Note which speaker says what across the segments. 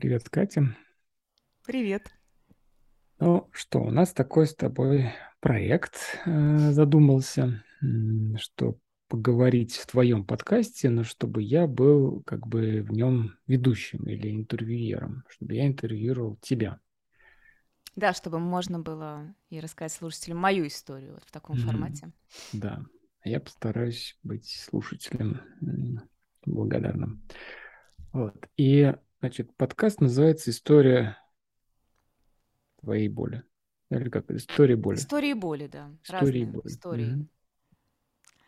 Speaker 1: Привет, Катя.
Speaker 2: Привет.
Speaker 1: Ну что, у нас такой с тобой проект э, задумался, что поговорить в твоем подкасте, но чтобы я был как бы в нем ведущим или интервьюером, чтобы я интервьюировал тебя.
Speaker 2: Да, чтобы можно было и рассказать слушателям мою историю вот в таком mm-hmm. формате.
Speaker 1: Да, я постараюсь быть слушателем благодарным. Вот. И, значит, подкаст называется «История твоей боли». Или как? История боли.
Speaker 2: Истории боли, да.
Speaker 1: Истории Разные боли.
Speaker 2: Истории. Mm-hmm.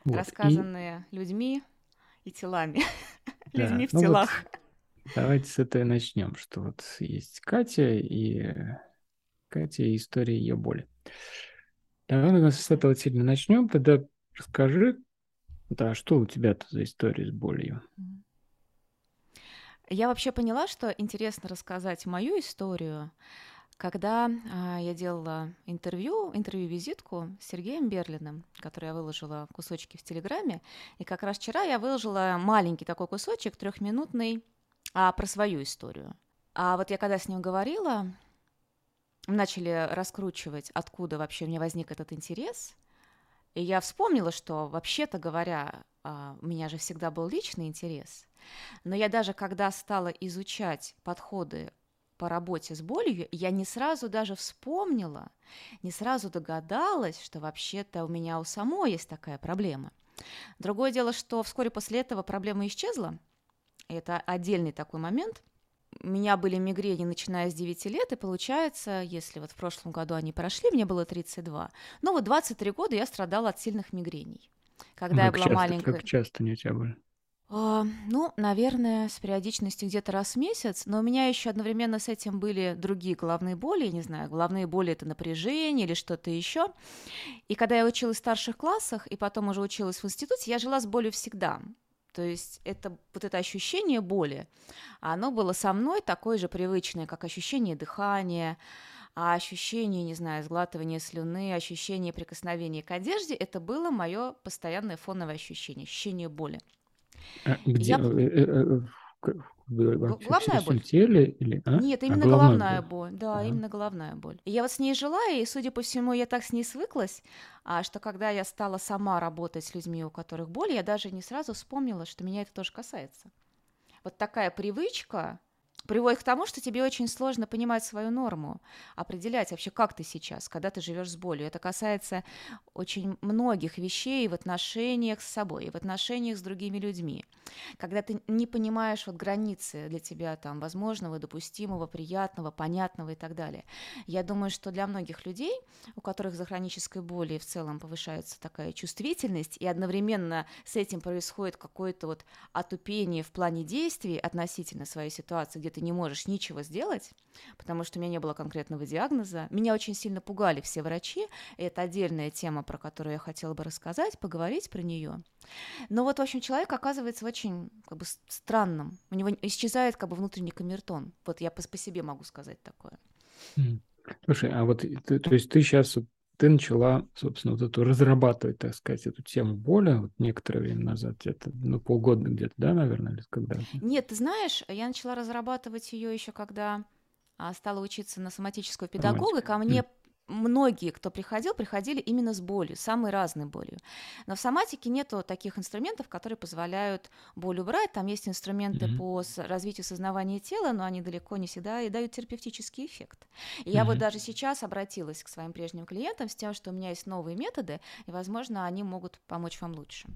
Speaker 2: Вот. Рассказанные и... людьми и телами. Да. людьми в ну телах.
Speaker 1: Вот давайте с этого начнем, что вот есть Катя и Катя и история ее боли. Давай с этого сильно начнем. Тогда расскажи, да, что у тебя-то за история с болью?
Speaker 2: Я вообще поняла, что интересно рассказать мою историю, когда а, я делала интервью, интервью-визитку с Сергеем Берлиным, который я выложила кусочки в Телеграме, и как раз вчера я выложила маленький такой кусочек, трехминутный, а, про свою историю. А вот я когда с ним говорила, начали раскручивать, откуда вообще у меня возник этот интерес. И я вспомнила, что вообще-то говоря, у меня же всегда был личный интерес. Но я даже когда стала изучать подходы по работе с болью, я не сразу даже вспомнила, не сразу догадалась, что вообще-то у меня у самой есть такая проблема. Другое дело, что вскоре после этого проблема исчезла. Это отдельный такой момент – у меня были мигрени, начиная с 9 лет, и получается, если вот в прошлом году они прошли, мне было 32, но вот 23 года я страдала от сильных мигрений. Когда
Speaker 1: как
Speaker 2: я была
Speaker 1: часто,
Speaker 2: маленькая.
Speaker 1: Как часто они у тебя были?
Speaker 2: А, ну, наверное, с периодичностью где-то раз в месяц, но у меня еще одновременно с этим были другие головные боли, я не знаю, головные боли это напряжение или что-то еще. И когда я училась в старших классах и потом уже училась в институте, я жила с болью всегда. То есть это вот это ощущение боли, оно было со мной такое же привычное, как ощущение дыхания, а ощущение, не знаю, сглатывания слюны, ощущение прикосновения к одежде, это было мое постоянное фоновое ощущение, ощущение боли.
Speaker 1: А где? Я... Э, э,
Speaker 2: э, Головная боль.
Speaker 1: Теле или?
Speaker 2: А? Нет, а, именно а, головная, головная боль. боль. Да, а. именно головная боль. И я вот с ней жила, и, судя по всему, я так с ней свыклась, а, что когда я стала сама работать с людьми, у которых боль, я даже не сразу вспомнила, что меня это тоже касается. Вот такая привычка, приводит к тому, что тебе очень сложно понимать свою норму, определять вообще, как ты сейчас, когда ты живешь с болью. Это касается очень многих вещей в отношениях с собой, в отношениях с другими людьми. Когда ты не понимаешь вот границы для тебя там возможного, допустимого, приятного, понятного и так далее. Я думаю, что для многих людей, у которых за хронической боли в целом повышается такая чувствительность, и одновременно с этим происходит какое-то вот отупение в плане действий относительно своей ситуации, где ты не можешь ничего сделать, потому что у меня не было конкретного диагноза. Меня очень сильно пугали все врачи, и это отдельная тема, про которую я хотела бы рассказать, поговорить про нее. Но вот, в общем, человек оказывается очень как бы, странном. У него исчезает как бы внутренний камертон. Вот я по, по себе могу сказать такое.
Speaker 1: Слушай, а вот ты, то есть ты сейчас ты начала, собственно, вот эту разрабатывать, так сказать, эту тему боли вот некоторое время назад, где-то, ну, полгода где-то, да, наверное, или когда?
Speaker 2: Нет, ты знаешь, я начала разрабатывать ее еще когда а, стала учиться на соматического педагога, ко мне многие, кто приходил, приходили именно с болью, самой разной болью. Но в соматике нету таких инструментов, которые позволяют боль убрать. Там есть инструменты mm-hmm. по развитию сознавания тела, но они далеко не всегда и дают терапевтический эффект. И mm-hmm. я вот даже сейчас обратилась к своим прежним клиентам с тем, что у меня есть новые методы, и, возможно, они могут помочь вам лучше.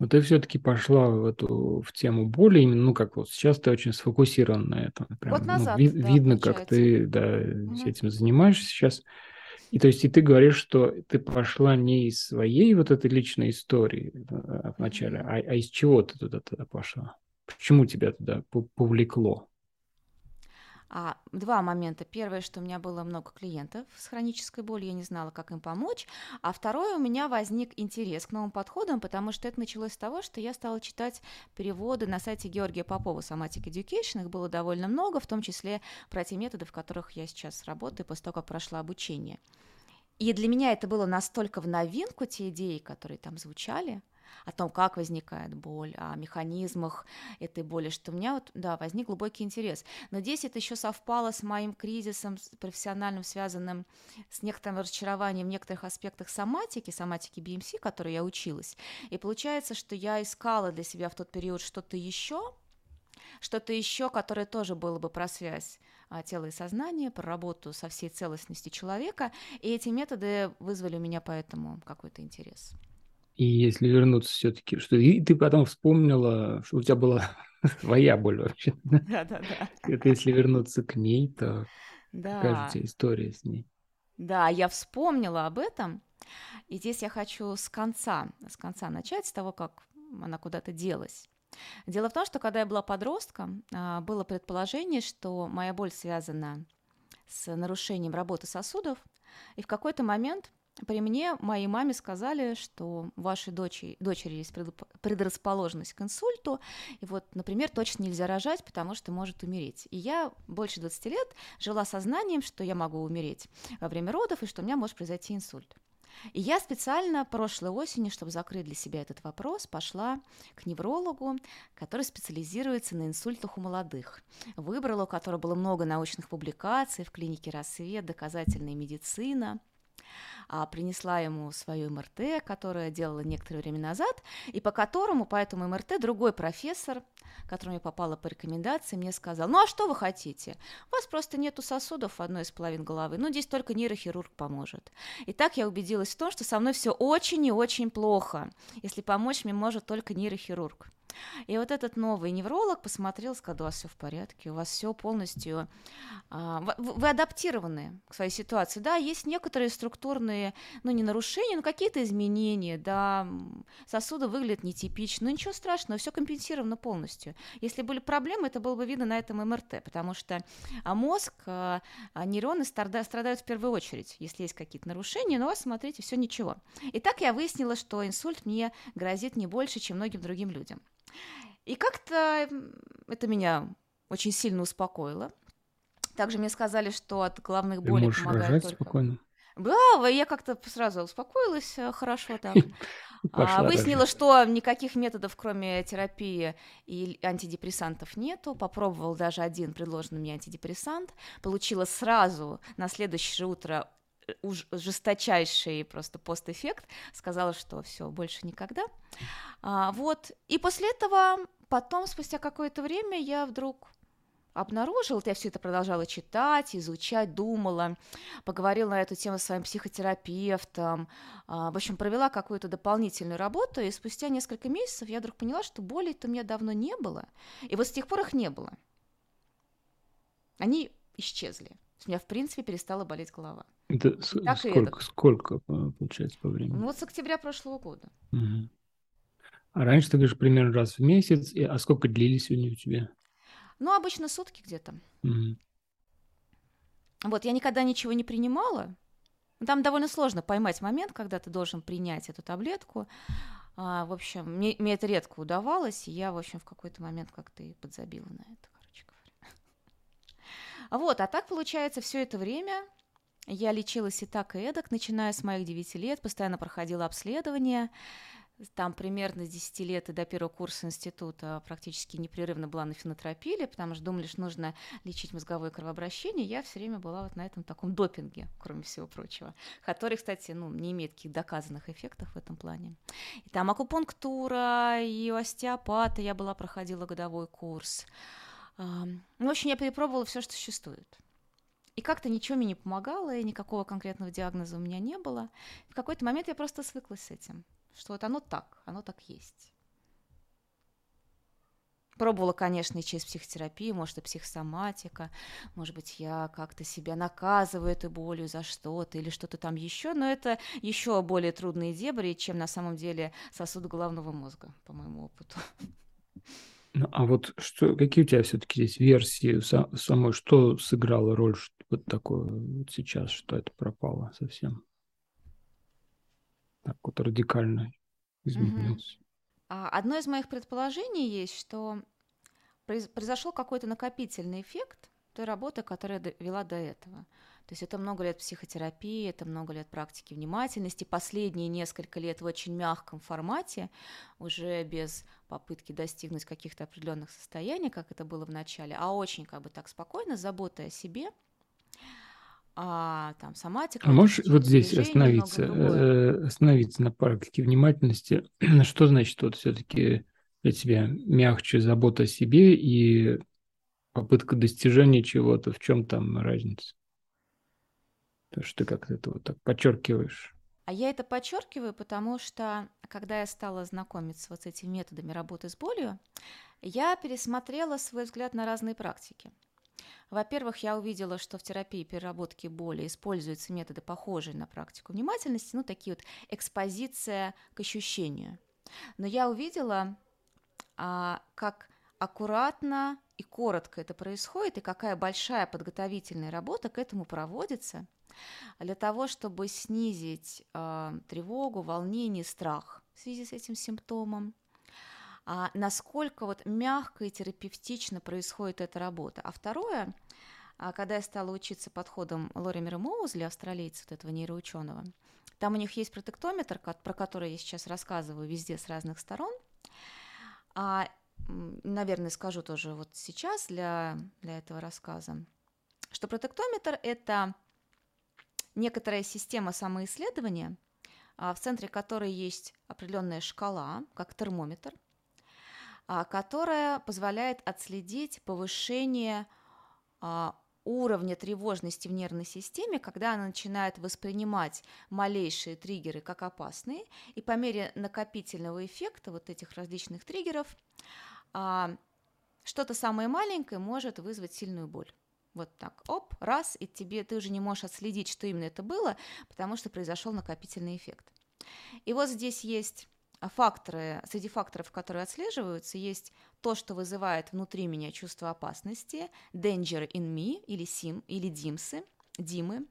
Speaker 1: Но ты все-таки пошла в эту в тему боли, именно, ну как вот сейчас ты очень сфокусирован на этом.
Speaker 2: Прям, вот назад,
Speaker 1: ну,
Speaker 2: ви- да,
Speaker 1: видно, получается. как ты да, угу. этим занимаешься сейчас. И то есть и ты говоришь, что ты пошла не из своей вот этой личной истории э, вначале, а, а из чего ты туда, туда пошла? Почему тебя туда повлекло?
Speaker 2: А, два момента. Первое, что у меня было много клиентов с хронической болью, я не знала, как им помочь. А второе, у меня возник интерес к новым подходам, потому что это началось с того, что я стала читать переводы на сайте Георгия Попова Somatic Education. Их было довольно много, в том числе про те методы, в которых я сейчас работаю после того, как прошла обучение. И для меня это было настолько в новинку, те идеи, которые там звучали, о том, как возникает боль, о механизмах этой боли, что у меня вот, да, возник глубокий интерес. Но здесь это еще совпало с моим кризисом профессиональным, связанным с некоторым разочарованием в некоторых аспектах соматики, соматики BMC, которой я училась. И получается, что я искала для себя в тот период что-то еще, что-то еще, которое тоже было бы про связь а, тела и сознания, про работу со всей целостностью человека, и эти методы вызвали у меня поэтому какой-то интерес.
Speaker 1: И если вернуться все-таки, что и ты потом вспомнила, что у тебя была своя боль вообще.
Speaker 2: Да, да, да.
Speaker 1: Это если вернуться к ней, то да. какая же у тебя история с ней?
Speaker 2: Да, я вспомнила об этом, и здесь я хочу с конца, с конца начать, с того, как она куда-то делась. Дело в том, что когда я была подростком, а, было предположение, что моя боль связана с нарушением работы сосудов, и в какой-то момент при мне моей маме сказали, что вашей дочери, дочери есть предрасположенность к инсульту, и вот, например, точно нельзя рожать, потому что может умереть. И я больше 20 лет жила сознанием, что я могу умереть во время родов, и что у меня может произойти инсульт. И я специально прошлой осенью, чтобы закрыть для себя этот вопрос, пошла к неврологу, который специализируется на инсультах у молодых. Выбрала, у которого было много научных публикаций в клинике «Рассвет», «Доказательная медицина», а, принесла ему свою МРТ, которое делала некоторое время назад, и по которому, по этому МРТ, другой профессор, которому я попала по рекомендации, мне сказал, ну а что вы хотите? У вас просто нету сосудов в одной из половин головы, ну здесь только нейрохирург поможет. И так я убедилась в том, что со мной все очень и очень плохо. Если помочь мне может только нейрохирург. И вот этот новый невролог посмотрел, сказал, у вас все в порядке, у вас все полностью, а, вы адаптированы к своей ситуации. Да, есть некоторые структурные, ну не нарушения, но какие-то изменения, да, сосуды выглядят нетипично, но ничего страшного, все компенсировано полностью. Если были проблемы, это было бы видно на этом МРТ, потому что а мозг, а, а нейроны страдают в первую очередь, если есть какие-то нарушения, но у вас, смотрите, все ничего. И так я выяснила, что инсульт мне грозит не больше, чем многим другим людям. И как-то это меня очень сильно успокоило. Также мне сказали, что от главных Ты болей помогает только... спокойно. Да, я как-то сразу успокоилась э, хорошо так. А, выяснила, что никаких методов, кроме терапии и антидепрессантов, нету. Попробовал даже один предложенный мне антидепрессант. Получила сразу на следующее утро уж жесточайший просто постэффект, сказала, что все, больше никогда. А, вот, и после этого, потом, спустя какое-то время, я вдруг обнаружила, я все это продолжала читать, изучать, думала, поговорила на эту тему с своим психотерапевтом, а, в общем, провела какую-то дополнительную работу, и спустя несколько месяцев я вдруг поняла, что болей-то у меня давно не было, и вот с тех пор их не было. Они исчезли. У меня, в принципе, перестала болеть голова.
Speaker 1: Это так сколько, сколько э, получается по времени?
Speaker 2: Ну, вот с октября прошлого года.
Speaker 1: Угу. А раньше ты говоришь примерно раз в месяц, а сколько длились они у тебя?
Speaker 2: Ну, обычно сутки где-то. Угу. Вот, я никогда ничего не принимала. Там довольно сложно поймать момент, когда ты должен принять эту таблетку. А, в общем, мне, мне это редко удавалось, и я, в общем, в какой-то момент как-то и подзабила на это, короче говоря. Вот, а так, получается, все это время я лечилась и так, и эдак, начиная с моих 9 лет, постоянно проходила обследование. Там примерно с 10 лет и до первого курса института практически непрерывно была на фенотропиле, потому что думали, что нужно лечить мозговое кровообращение. Я все время была вот на этом таком допинге, кроме всего прочего, который, кстати, ну, не имеет каких доказанных эффектов в этом плане. И там акупунктура, и остеопата я была, проходила годовой курс. Ну, в общем, я перепробовала все, что существует. И как-то ничего мне не помогало, и никакого конкретного диагноза у меня не было. В какой-то момент я просто свыклась с этим, что вот оно так, оно так есть. Пробовала, конечно, и через психотерапию, может, и психосоматика, может быть, я как-то себя наказываю этой болью за что-то или что-то там еще, но это еще более трудные дебри, чем на самом деле сосуды головного мозга, по моему опыту.
Speaker 1: Ну, а вот что, какие у тебя все-таки здесь версии самой, что сыграло роль вот такое вот сейчас, что это пропало совсем? Так вот радикально изменилось.
Speaker 2: А, одно из моих предположений есть, что произошел какой-то накопительный эффект той работы, которую я вела до этого. То есть это много лет психотерапии, это много лет практики внимательности, последние несколько лет в очень мягком формате, уже без попытки достигнуть каких-то определенных состояний, как это было в начале, а очень как бы так спокойно, забота о себе, а там соматика.
Speaker 1: А можешь вот здесь остановиться, э, остановиться на практике внимательности? Что значит вот все-таки для тебя мягче забота о себе и попытка достижения чего-то? В чем там разница? То, что ты как-то это вот так подчеркиваешь.
Speaker 2: А я это подчеркиваю, потому что, когда я стала знакомиться вот с этими методами работы с болью, я пересмотрела свой взгляд на разные практики. Во-первых, я увидела, что в терапии переработки боли используются методы, похожие на практику внимательности, ну, такие вот экспозиция к ощущению. Но я увидела, а, как аккуратно и коротко это происходит, и какая большая подготовительная работа к этому проводится – для того, чтобы снизить э, тревогу, волнение, страх в связи с этим симптомом, а насколько вот мягко и терапевтично происходит эта работа. А второе, а когда я стала учиться подходам Лоримера Моузли, австралийца, вот этого нейроученого, там у них есть протектометр, про который я сейчас рассказываю везде с разных сторон. А, наверное, скажу тоже вот сейчас для, для этого рассказа, что протектометр – это некоторая система самоисследования, а, в центре которой есть определенная шкала, как термометр, которая позволяет отследить повышение а, уровня тревожности в нервной системе, когда она начинает воспринимать малейшие триггеры как опасные, и по мере накопительного эффекта вот этих различных триггеров что-то самое маленькое может вызвать сильную боль. Вот так, оп, раз, и тебе ты уже не можешь отследить, что именно это было, потому что произошел накопительный эффект. И вот здесь есть факторы, среди факторов, которые отслеживаются, есть то, что вызывает внутри меня чувство опасности, danger in me, или сим, или димсы, димы.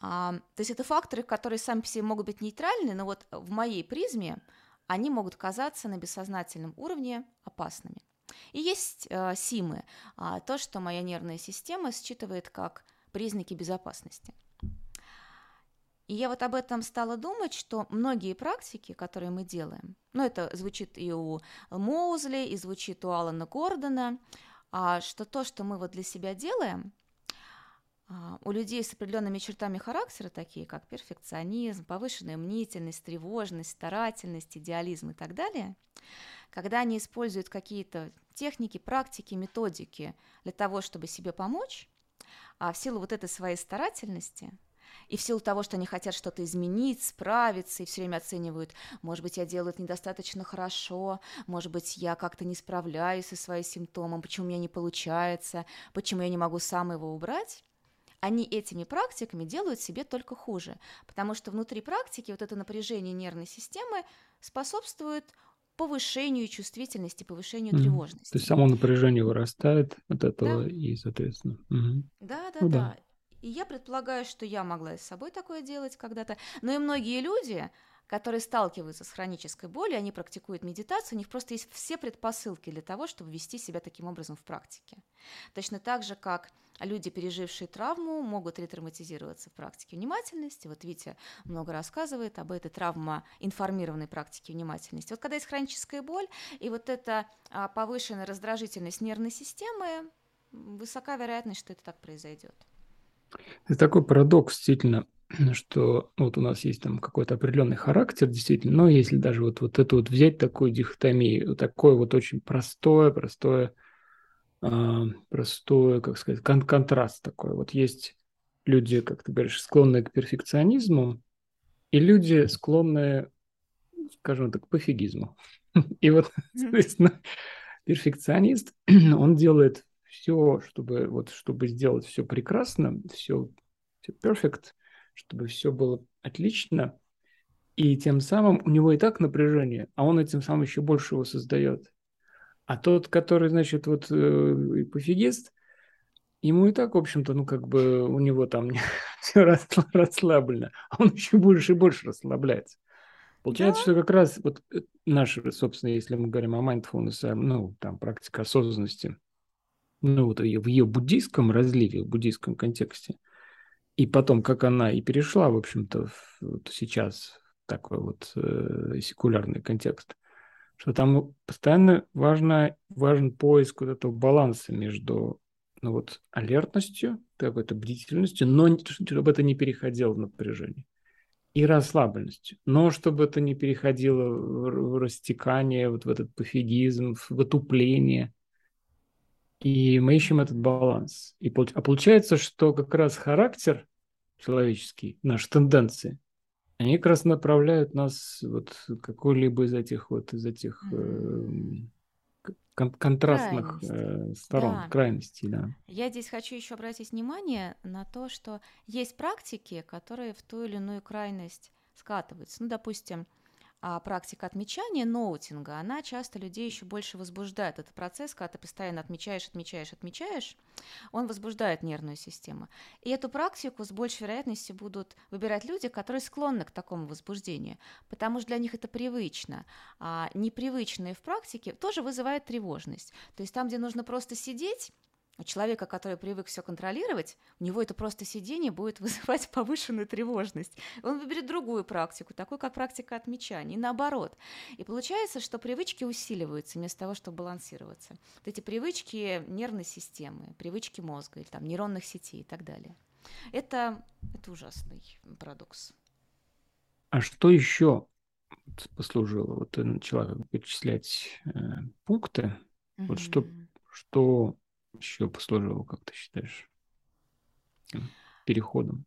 Speaker 2: А, то есть это факторы, которые сами по себе могут быть нейтральны, но вот в моей призме они могут казаться на бессознательном уровне опасными. И есть э, СИМы, э, то, что моя нервная система считывает как признаки безопасности. И я вот об этом стала думать, что многие практики, которые мы делаем, ну это звучит и у Моузли, и звучит у Алана Гордона, а что то, что мы вот для себя делаем, а, у людей с определенными чертами характера, такие как перфекционизм, повышенная мнительность, тревожность, старательность, идеализм и так далее, когда они используют какие-то техники, практики, методики для того, чтобы себе помочь, а в силу вот этой своей старательности и в силу того, что они хотят что-то изменить, справиться, и все время оценивают, может быть, я делаю это недостаточно хорошо, может быть, я как-то не справляюсь со своим симптомом, почему у меня не получается, почему я не могу сам его убрать, они этими практиками делают себе только хуже, потому что внутри практики вот это напряжение нервной системы способствует повышению чувствительности, повышению mm тревожности.
Speaker 1: То есть само напряжение вырастает от этого да. и, соответственно.
Speaker 2: Угу. Да, да, ну, да. да. И я предполагаю, что я могла с собой такое делать когда-то. Но и многие люди, которые сталкиваются с хронической болью, они практикуют медитацию, у них просто есть все предпосылки для того, чтобы вести себя таким образом в практике. Точно так же, как люди, пережившие травму, могут ретравматизироваться в практике внимательности. Вот Витя много рассказывает об этой травмоинформированной практике внимательности. Вот когда есть хроническая боль, и вот эта а, повышенная раздражительность нервной системы, высока вероятность, что это так произойдет.
Speaker 1: Это такой парадокс, действительно, что вот у нас есть там какой-то определенный характер, действительно, но если даже вот, вот это вот взять такую дихотомию, такое вот очень простое, простое а, простой, как сказать, кон- контраст такой. Вот есть люди, как ты говоришь, склонные к перфекционизму, и люди, склонные, скажем так, к пофигизму. И вот, соответственно, перфекционист, он делает все, чтобы, вот, чтобы сделать все прекрасно, все, все perfect, чтобы все было отлично, и тем самым у него и так напряжение, а он этим самым еще больше его создает. А тот, который, значит, вот э, пофигист, ему и так, в общем-то, ну, как бы у него там все расслаблено, а он еще больше и больше расслабляется. Получается, да. что как раз вот э, наши, собственно, если мы говорим о mindfulness, ну, там, практика осознанности, ну вот в ее буддийском разливе, в буддийском контексте, и потом, как она и перешла, в общем-то, в, вот сейчас такой вот э, секулярный контекст, что там постоянно важно, важен поиск вот этого баланса между ну, вот, алертностью, какой-то бдительностью, но чтобы это не переходило в напряжение и расслабленностью. Но чтобы это не переходило в растекание, вот в этот пофигизм, в отупление. И мы ищем этот баланс. И, а получается, что как раз характер человеческий, наши тенденции, они как раз направляют нас вот какой-либо из этих вот из этих mm-hmm. э, кон- контрастных э, сторон, да. крайностей, да.
Speaker 2: Я здесь хочу еще обратить внимание на то, что есть практики, которые в ту или иную крайность скатываются. Ну, допустим, а практика отмечания, ноутинга, она часто людей еще больше возбуждает. Это процесс, когда ты постоянно отмечаешь, отмечаешь, отмечаешь, он возбуждает нервную систему. И эту практику с большей вероятностью будут выбирать люди, которые склонны к такому возбуждению, потому что для них это привычно. А непривычные в практике тоже вызывает тревожность. То есть там, где нужно просто сидеть, у человека, который привык все контролировать, у него это просто сидение будет вызывать повышенную тревожность. Он выберет другую практику, такую как практика отмечания, и наоборот. И получается, что привычки усиливаются вместо того, чтобы балансироваться. Вот эти привычки нервной системы, привычки мозга или там нейронных сетей и так далее. Это, это ужасный парадокс.
Speaker 1: А что еще послужило? Вот ты начала перечислять э, пункты. Mm-hmm. Вот что, что еще послужило, как ты считаешь, переходом?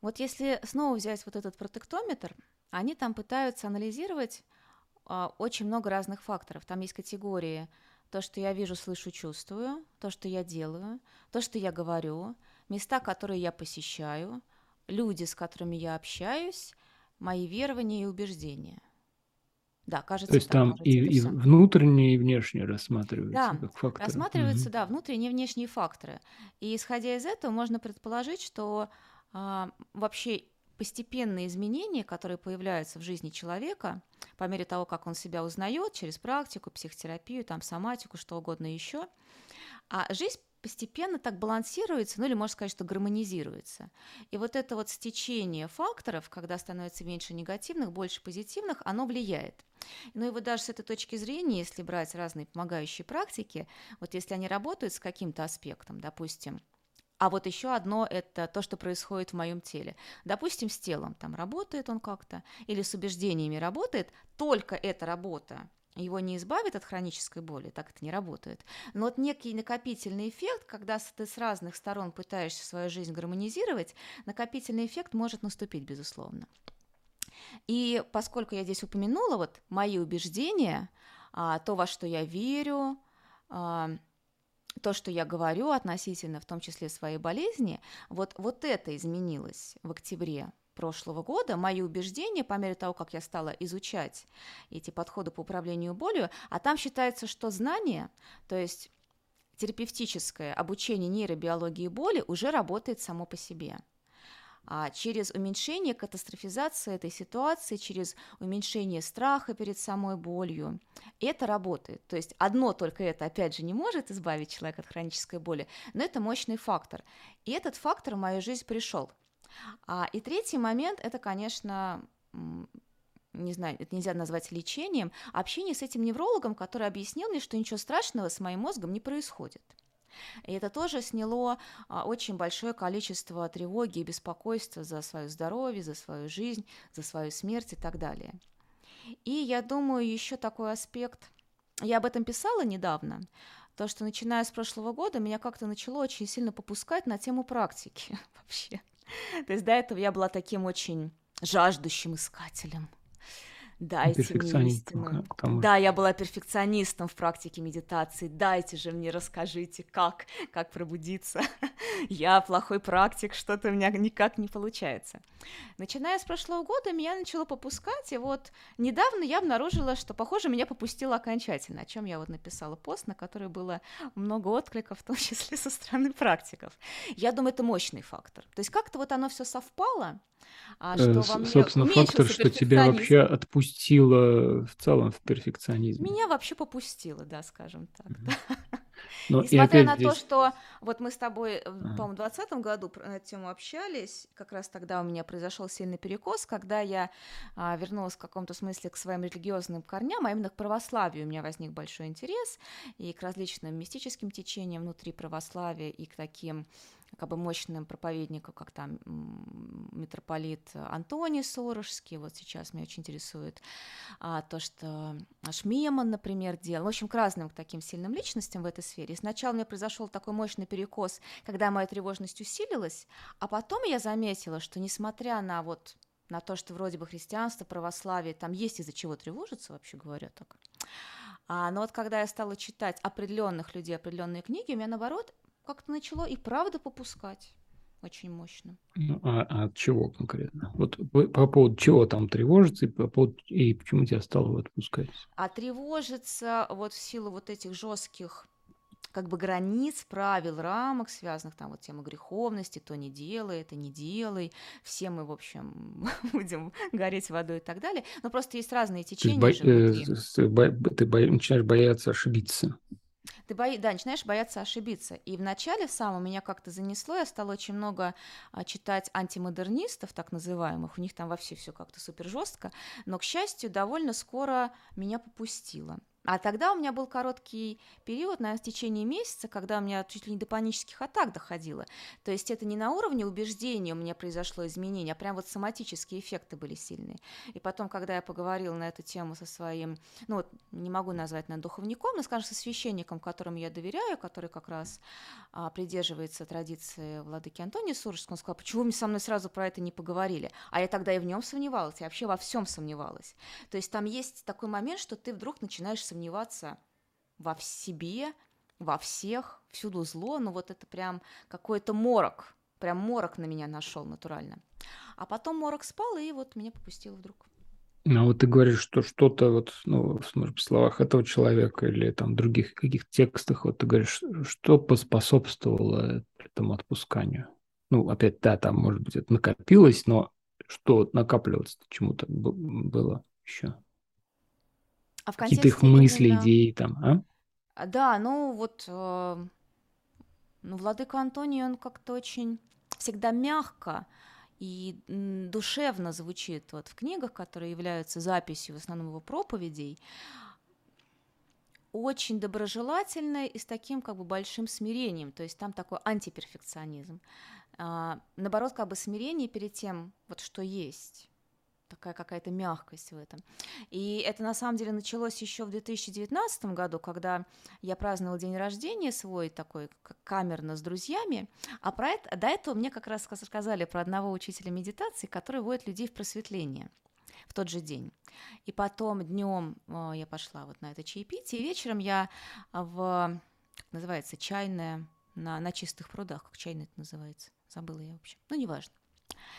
Speaker 2: Вот если снова взять вот этот протектометр, они там пытаются анализировать а, очень много разных факторов. Там есть категории то, что я вижу, слышу, чувствую, то, что я делаю, то, что я говорю, места, которые я посещаю, люди, с которыми я общаюсь, мои верования и убеждения – да, кажется,
Speaker 1: То есть там и, и внутренние, и внешние рассматриваются
Speaker 2: да,
Speaker 1: как факторы.
Speaker 2: Рассматриваются, угу. да, внутренние и внешние факторы. И исходя из этого, можно предположить, что а, вообще постепенные изменения, которые появляются в жизни человека, по мере того, как он себя узнает через практику, психотерапию, там, соматику, что угодно еще, а жизнь постепенно так балансируется, ну или можно сказать, что гармонизируется. И вот это вот стечение факторов, когда становится меньше негативных, больше позитивных, оно влияет. Ну и вот даже с этой точки зрения, если брать разные помогающие практики, вот если они работают с каким-то аспектом, допустим, а вот еще одно – это то, что происходит в моем теле. Допустим, с телом там работает он как-то, или с убеждениями работает, только эта работа его не избавит от хронической боли, так это не работает. Но вот некий накопительный эффект, когда ты с разных сторон пытаешься свою жизнь гармонизировать, накопительный эффект может наступить, безусловно. И поскольку я здесь упомянула вот мои убеждения, а, то, во что я верю, а, то, что я говорю относительно, в том числе своей болезни, вот, вот это изменилось в октябре прошлого года, мои убеждения, по мере того, как я стала изучать эти подходы по управлению болью, а там считается, что знание, то есть терапевтическое обучение нейробиологии боли уже работает само по себе. А через уменьшение катастрофизации этой ситуации, через уменьшение страха перед самой болью, это работает. То есть одно только это, опять же, не может избавить человека от хронической боли, но это мощный фактор. И этот фактор в мою жизнь пришел – а, и третий момент – это, конечно, не знаю, это нельзя назвать лечением, общение с этим неврологом, который объяснил мне, что ничего страшного с моим мозгом не происходит. И это тоже сняло а, очень большое количество тревоги и беспокойства за свое здоровье, за свою жизнь, за свою смерть и так далее. И я думаю, еще такой аспект, я об этом писала недавно, то, что начиная с прошлого года меня как-то начало очень сильно попускать на тему практики вообще. То есть до этого я была таким очень жаждущим искателем – Дайте мне истину. Да, я была перфекционистом в практике медитации. Дайте же мне, расскажите, как, как пробудиться. я плохой практик, что-то у меня никак не получается. Начиная с прошлого года меня начало попускать, и вот недавно я обнаружила, что, похоже, меня попустило окончательно, о чем я вот написала пост, на который было много откликов, в том числе со стороны практиков. Я думаю, это мощный фактор. То есть как-то вот оно все совпало,
Speaker 1: а что э, во мне Собственно, фактор, что тебя вообще отпустило в целом в перфекционизм.
Speaker 2: Меня вообще попустило, да, скажем так. Mm-hmm. Но Несмотря на здесь... то, что вот мы с тобой, э, по-моему, в 2020 году на эту тему общались, как раз тогда у меня произошел сильный перекос, когда я а, вернулась в каком-то смысле к своим религиозным корням, а именно к православию у меня возник большой интерес и к различным мистическим течениям внутри православия, и к таким как бы мощным проповедникам, как там митрополит Антоний Сорожский, вот сейчас меня очень интересует а, то, что Шмеман, например, делал, в общем, к разным таким сильным личностям в этой сфере. И сначала у меня произошел такой мощный перекос, когда моя тревожность усилилась, а потом я заметила, что несмотря на вот на то, что вроде бы христианство, православие, там есть из-за чего тревожиться, вообще говоря так. А, но вот когда я стала читать определенных людей, определенные книги, у меня наоборот как-то начало и правда попускать очень мощно.
Speaker 1: Ну, а, а от чего конкретно? Вот по, по поводу чего там тревожится и, по поводу, и почему тебя стало отпускать?
Speaker 2: А тревожится вот в силу вот этих жестких как бы границ, правил, рамок, связанных там вот тема греховности, то не делай, это не делай, все мы, в общем, будем гореть водой и так далее. Но просто есть разные течения. Ты,
Speaker 1: бо- э, ты бо- начинаешь бояться ошибиться
Speaker 2: ты бои, да, начинаешь бояться ошибиться. И вначале в самом меня как-то занесло, я стала очень много а, читать антимодернистов, так называемых, у них там вообще все как-то супер жестко, но, к счастью, довольно скоро меня попустило. А тогда у меня был короткий период, наверное, в течение месяца, когда у меня чуть ли не до панических атак доходило. То есть это не на уровне убеждения у меня произошло изменение, а прям вот соматические эффекты были сильные. И потом, когда я поговорила на эту тему со своим, ну вот не могу назвать, наверное, духовником, но, скажем, со священником, которому я доверяю, который как раз а, придерживается традиции владыки Антония Суржского, он сказал, почему вы со мной сразу про это не поговорили? А я тогда и в нем сомневалась, я вообще во всем сомневалась. То есть там есть такой момент, что ты вдруг начинаешь сомневаться во в себе, во всех, всюду зло, но вот это прям какой-то морок, прям морок на меня нашел натурально. А потом морок спал, и вот меня попустило вдруг.
Speaker 1: Ну, вот ты говоришь, что что-то вот, ну, в словах этого человека или там других каких текстах, вот ты говоришь, что поспособствовало этому отпусканию? Ну, опять, да, там, может быть, это накопилось, но что накапливаться чему-то было еще? А в Какие-то их мысли, именно... идеи там, а?
Speaker 2: а? Да, ну вот, э, ну, Владыка Антоний, он как-то очень всегда мягко и душевно звучит вот в книгах, которые являются записью в основном его проповедей, очень доброжелательно и с таким как бы большим смирением, то есть там такой антиперфекционизм. А, наоборот, как бы смирение перед тем, вот что есть такая какая-то мягкость в этом. И это на самом деле началось еще в 2019 году, когда я праздновала день рождения свой такой камерно с друзьями, а про это, до этого мне как раз рассказали про одного учителя медитации, который вводит людей в просветление в тот же день. И потом днем э, я пошла вот на это чаепитие, и вечером я в, как называется, чайная на, на чистых прудах, как чайная это называется, забыла я вообще, ну, неважно.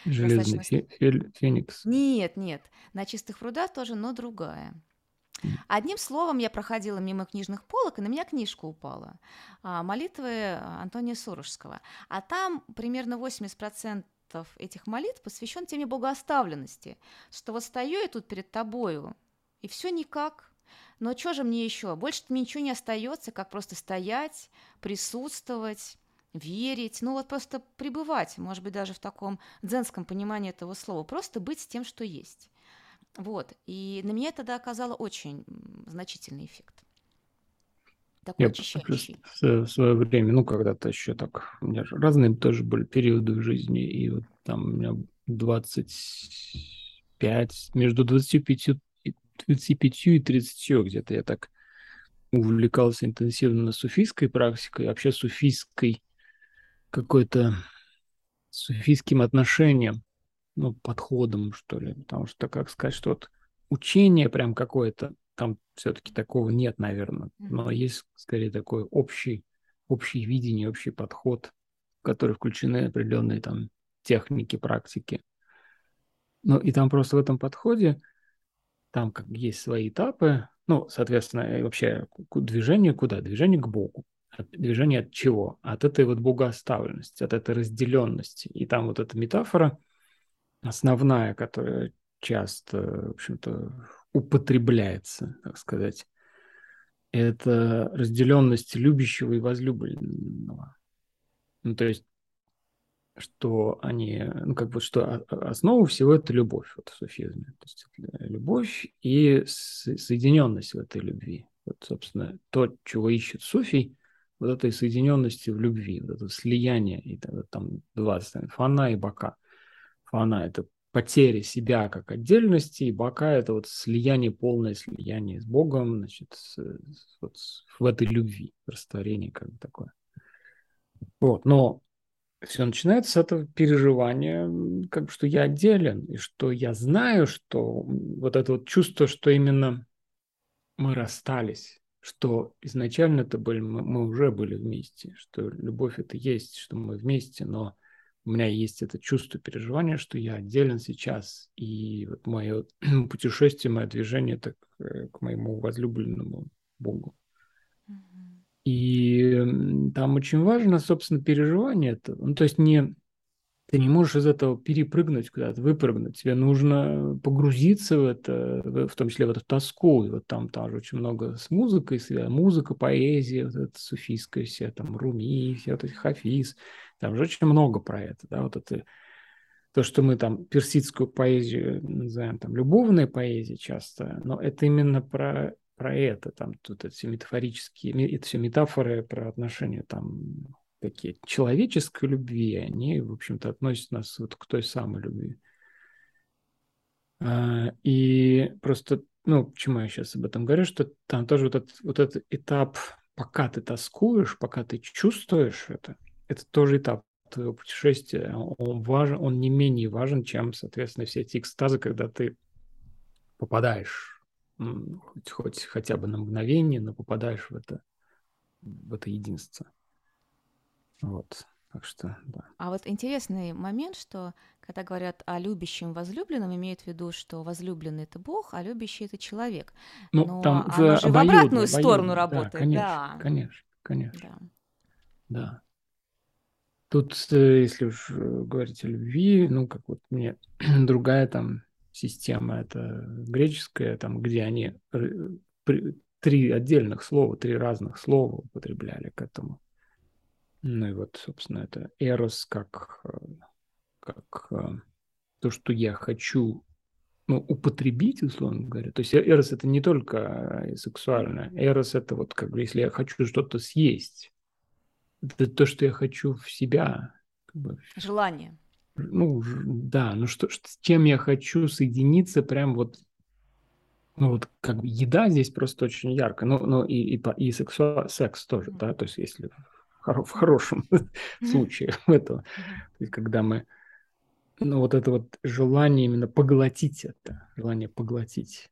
Speaker 1: Железный достаточно... феникс.
Speaker 2: Нет, нет. На чистых прудах тоже, но другая. Одним словом, я проходила мимо книжных полок, и на меня книжка упала. А, молитвы Антония Сурожского. А там примерно 80% этих молитв посвящен теме богооставленности. Что вот стою я тут перед тобою, и все никак. Но что же мне еще? Больше мне ничего не остается, как просто стоять, присутствовать, верить, ну вот просто пребывать, может быть, даже в таком дзенском понимании этого слова, просто быть с тем, что есть. Вот, и на меня это тогда оказало очень значительный эффект.
Speaker 1: Такой Я очищающий. В свое время, ну, когда-то еще так, у меня же разные тоже были периоды в жизни, и вот там у меня 25, между 25, 25 и 30 где-то я так увлекался интенсивно суфийской практикой, вообще суфийской какой-то суфийским отношением, ну, подходом, что ли. Потому что, как сказать, что вот учение прям какое-то, там все-таки такого нет, наверное. Но есть, скорее, такой общий, общий видение, общий подход, в который включены определенные там техники, практики. Ну, и там просто в этом подходе, там как есть свои этапы, ну, соответственно, вообще движение куда? Движение к Богу движение от чего? От этой вот богооставленности, от этой разделенности. И там вот эта метафора основная, которая часто, в общем-то, употребляется, так сказать, это разделенность любящего и возлюбленного. Ну, то есть, что они, ну, как бы, что основа всего это любовь вот, в суфизме. То есть, любовь и соединенность в этой любви. Вот, собственно, то, чего ищет суфий, вот этой соединенности в любви, вот это слияние, и там два фана и бака. Фана – это потеря себя как отдельности, и бака – это вот слияние, полное слияние с Богом, значит, с, вот в этой любви, растворение как бы такое. Вот, но все начинается с этого переживания, как бы, что я отделен, и что я знаю, что вот это вот чувство, что именно мы расстались, что изначально это были, мы, мы уже были вместе, что любовь это есть, что мы вместе, но у меня есть это чувство переживания, что я отделен сейчас, и вот мое путешествие, мое движение это к, э, к моему возлюбленному Богу. И там очень важно, собственно, переживание этого. Ну, то есть не ты не можешь из этого перепрыгнуть куда-то, выпрыгнуть. Тебе нужно погрузиться в это, в том числе в эту тоску. И вот там тоже очень много с музыкой, музыка, поэзия, вот это суфийская вся, там Руми, все вот Хафиз. Там же очень много про это, да, вот это то, что мы там персидскую поэзию называем там любовной поэзией часто, но это именно про, про это, там тут это все метафорические, это все метафоры про отношения там такие человеческой любви, они, в общем-то, относят нас вот к той самой любви. А, и просто, ну, почему я сейчас об этом говорю, что там тоже вот этот, вот этот этап, пока ты тоскуешь, пока ты чувствуешь это, это тоже этап твоего путешествия, он важен, он не менее важен, чем, соответственно, все эти экстазы, когда ты попадаешь, хоть, хоть хотя бы на мгновение, но попадаешь в это, в это единство. Вот. Так что, да.
Speaker 2: А вот интересный момент, что когда говорят о любящем возлюбленном, имеют в виду, что возлюбленный это Бог, а любящий это человек.
Speaker 1: Ну, Но там
Speaker 2: оно в, же в обратную сторону работает.
Speaker 1: Да, конечно, да. конечно, конечно. Да. да. Тут, э, если уж э, говорить о любви, ну, как вот мне другая там система, это греческая, там, где они три отдельных слова, три разных слова употребляли к этому. Ну и вот, собственно, это эрос как, э, как э, то, что я хочу ну, употребить, условно говоря. То есть эрос это не только э, сексуальное. Эрос это вот как бы, если я хочу что-то съесть, это то, что я хочу в себя.
Speaker 2: Как бы, Желание.
Speaker 1: Ну, да, ну что, с чем я хочу соединиться прям вот ну вот как бы еда здесь просто очень ярко, ну, ну и, и, и сексуал, секс тоже, да, то есть если в хорошем случае этого. То есть, когда мы, ну, вот это вот желание именно поглотить это, желание поглотить.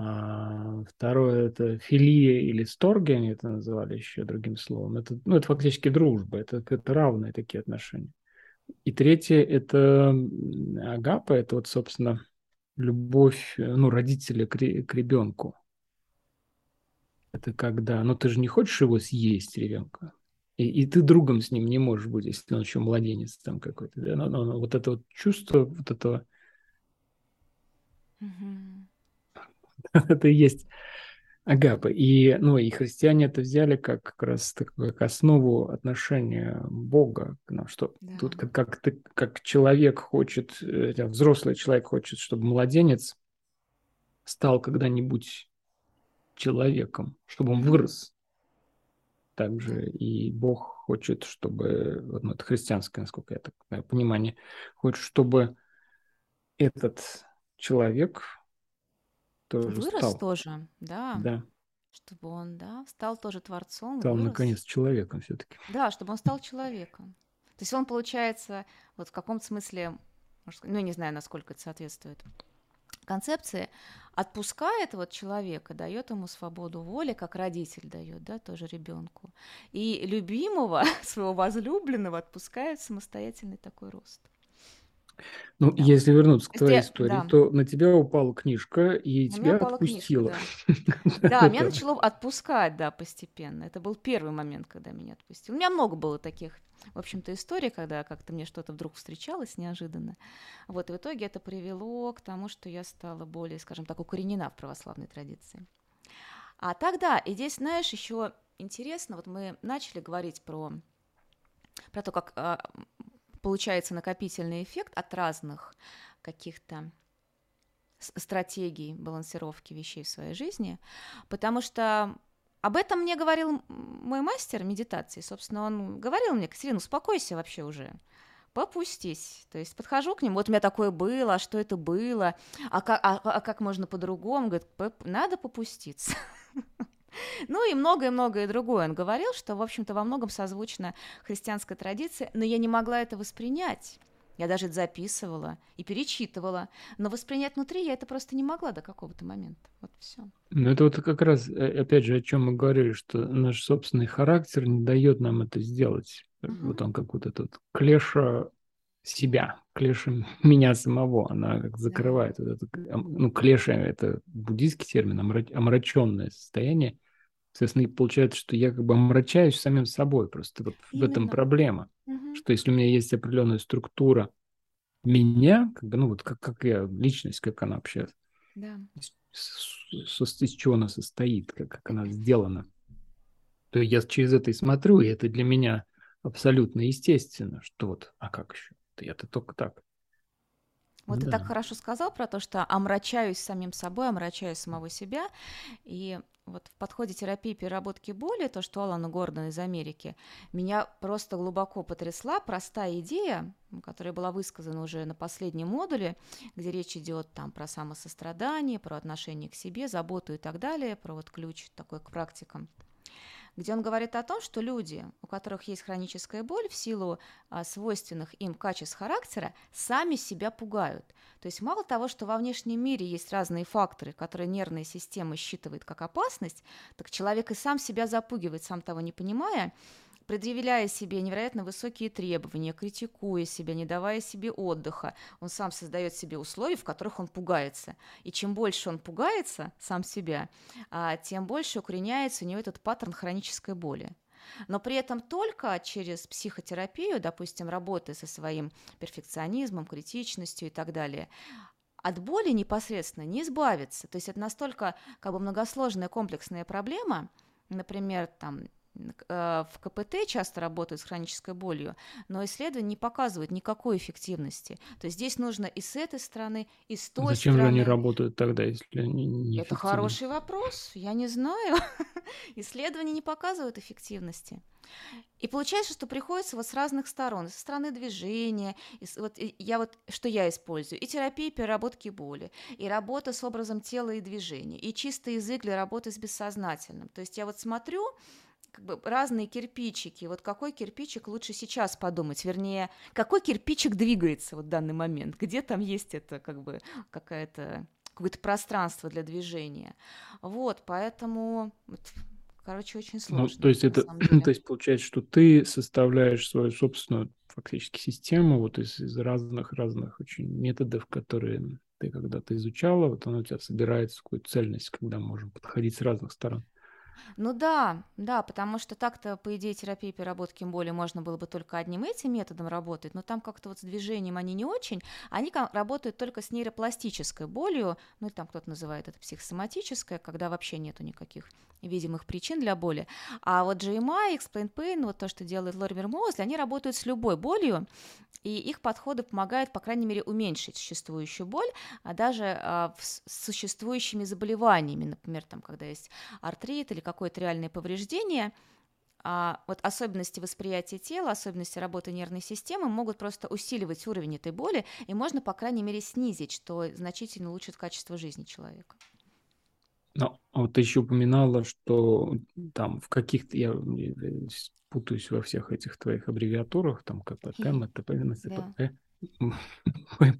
Speaker 1: А второе это филия или сторги, они это называли еще другим словом. Это, ну, это фактически дружба, это, это равные такие отношения. И третье это агапа, это вот, собственно, любовь ну, родителя к, к ребенку. Это когда, ну ты же не хочешь его съесть, ребенка, и, и ты другом с ним не можешь быть, если он еще младенец там какой-то. Да? Но, но, но вот это вот чувство вот этого, это и есть агапа. И, ну, и христиане это взяли как, как раз так, как основу отношения Бога к нам, что да. тут как, как, ты, как человек хочет, э, взрослый человек хочет, чтобы младенец стал когда-нибудь человеком, чтобы он вырос также и Бог хочет, чтобы, ну, это христианское, насколько я так понимаю, понимание, хочет, чтобы этот человек тоже
Speaker 2: Вырос
Speaker 1: стал.
Speaker 2: тоже, да.
Speaker 1: Да.
Speaker 2: Чтобы он, да, стал тоже творцом.
Speaker 1: Стал, вырос. наконец, человеком все-таки.
Speaker 2: Да, чтобы он стал человеком. То есть он, получается, вот в каком-то смысле, ну, не знаю, насколько это соответствует концепции, отпускает вот человека, дает ему свободу воли, как родитель дает, да, тоже ребенку. И любимого, своего возлюбленного отпускает самостоятельный такой рост.
Speaker 1: Ну, да. если вернуться к твоей я, истории, да. то на тебя упала книжка и на тебя отпустила.
Speaker 2: Книжка, да. да, меня начало отпускать, да, постепенно. Это был первый момент, когда меня отпустил. У меня много было таких в общем-то, история, когда как-то мне что-то вдруг встречалось неожиданно. Вот, и в итоге это привело к тому, что я стала более, скажем так, укоренена в православной традиции. А тогда, и здесь, знаешь, еще интересно, вот мы начали говорить про, про то, как э, получается накопительный эффект от разных каких-то стратегий балансировки вещей в своей жизни, потому что об этом мне говорил мой мастер медитации, собственно, он говорил мне, Катерина, успокойся вообще уже, попустись. То есть подхожу к нему, вот у меня такое было, а что это было, а как, а, а как можно по-другому? Говорит, надо попуститься. Ну и многое-многое другое. Он говорил, что, в общем-то, во многом созвучно христианской традиции, но я не могла это воспринять. Я даже это записывала и перечитывала, но воспринять внутри я это просто не могла до какого-то момента. Вот все.
Speaker 1: Ну это вот как раз, э, опять же, о чем мы говорили, что наш собственный характер не дает нам это сделать. Угу. Вот он как вот этот клеша себя, клеша меня самого, она как закрывает да. вот это, ну клеша это буддийский термин, омраченное состояние. Соответственно, получается, что я как бы омрачаюсь самим собой, просто вот Именно. в этом проблема. Угу. Что если у меня есть определенная структура меня, как бы, ну вот как, как я, личность, как она вообще, да. из, из, из чего она состоит, как, как она сделана, то я через это и смотрю, и это для меня абсолютно естественно, что вот, а как еще? Я-то только так.
Speaker 2: Вот да. ты так хорошо сказал про то, что омрачаюсь самим собой, омрачаю самого себя. И вот в подходе терапии переработки боли, то, что Алана Гордон из Америки, меня просто глубоко потрясла простая идея, которая была высказана уже на последнем модуле, где речь идет там про самосострадание, про отношение к себе, заботу и так далее, про вот ключ такой к практикам где он говорит о том, что люди, у которых есть хроническая боль в силу а, свойственных им качеств характера, сами себя пугают. То есть мало того, что во внешнем мире есть разные факторы, которые нервная система считывает как опасность, так человек и сам себя запугивает, сам того не понимая, предъявляя себе невероятно высокие требования, критикуя себя, не давая себе отдыха, он сам создает себе условия, в которых он пугается. И чем больше он пугается сам себя, а, тем больше укореняется у него этот паттерн хронической боли. Но при этом только через психотерапию, допустим, работая со своим перфекционизмом, критичностью и так далее, от боли непосредственно не избавиться. То есть это настолько как бы многосложная комплексная проблема, например, там в КПТ часто работают с хронической болью, но исследования не показывают никакой эффективности. То есть здесь нужно и с этой стороны, и с той
Speaker 1: Зачем
Speaker 2: стороны.
Speaker 1: Зачем же они работают тогда, если они не
Speaker 2: Это хороший вопрос, я не знаю. Исследования не показывают эффективности. И получается, что приходится вот с разных сторон, со стороны движения, и вот я вот, что я использую, и терапия переработки боли, и работа с образом тела и движения, и чистый язык для работы с бессознательным. То есть я вот смотрю, как бы разные кирпичики. Вот какой кирпичик лучше сейчас подумать, вернее, какой кирпичик двигается вот в данный момент, где там есть это как бы какая-то какое-то пространство для движения. Вот, поэтому, короче, очень ну, сложно.
Speaker 1: Ну, то есть это, то есть получается, что ты составляешь свою собственную фактически систему вот из, из разных разных очень методов, которые ты когда-то изучала, вот она у тебя собирается какую-то цельность, когда можем подходить с разных сторон.
Speaker 2: Ну да, да, потому что так-то, по идее, терапии переработки боли можно было бы только одним этим методом работать, но там как-то вот с движением они не очень, они работают только с нейропластической болью, ну там кто-то называет это психосоматическая, когда вообще нету никаких видимых причин для боли. А вот GMI, Explain Pain, вот то, что делает Лоример Моузли, они работают с любой болью, и их подходы помогают, по крайней мере, уменьшить существующую боль, а даже а, с существующими заболеваниями, например, там, когда есть артрит или какое-то реальное повреждение, а, вот особенности восприятия тела, особенности работы нервной системы могут просто усиливать уровень этой боли, и можно, по крайней мере, снизить, что значительно улучшит качество жизни человека.
Speaker 1: Ну, вот ты еще упоминала, что там в каких-то, я путаюсь во всех этих твоих аббревиатурах, там КПТ, МТП, НЦПП,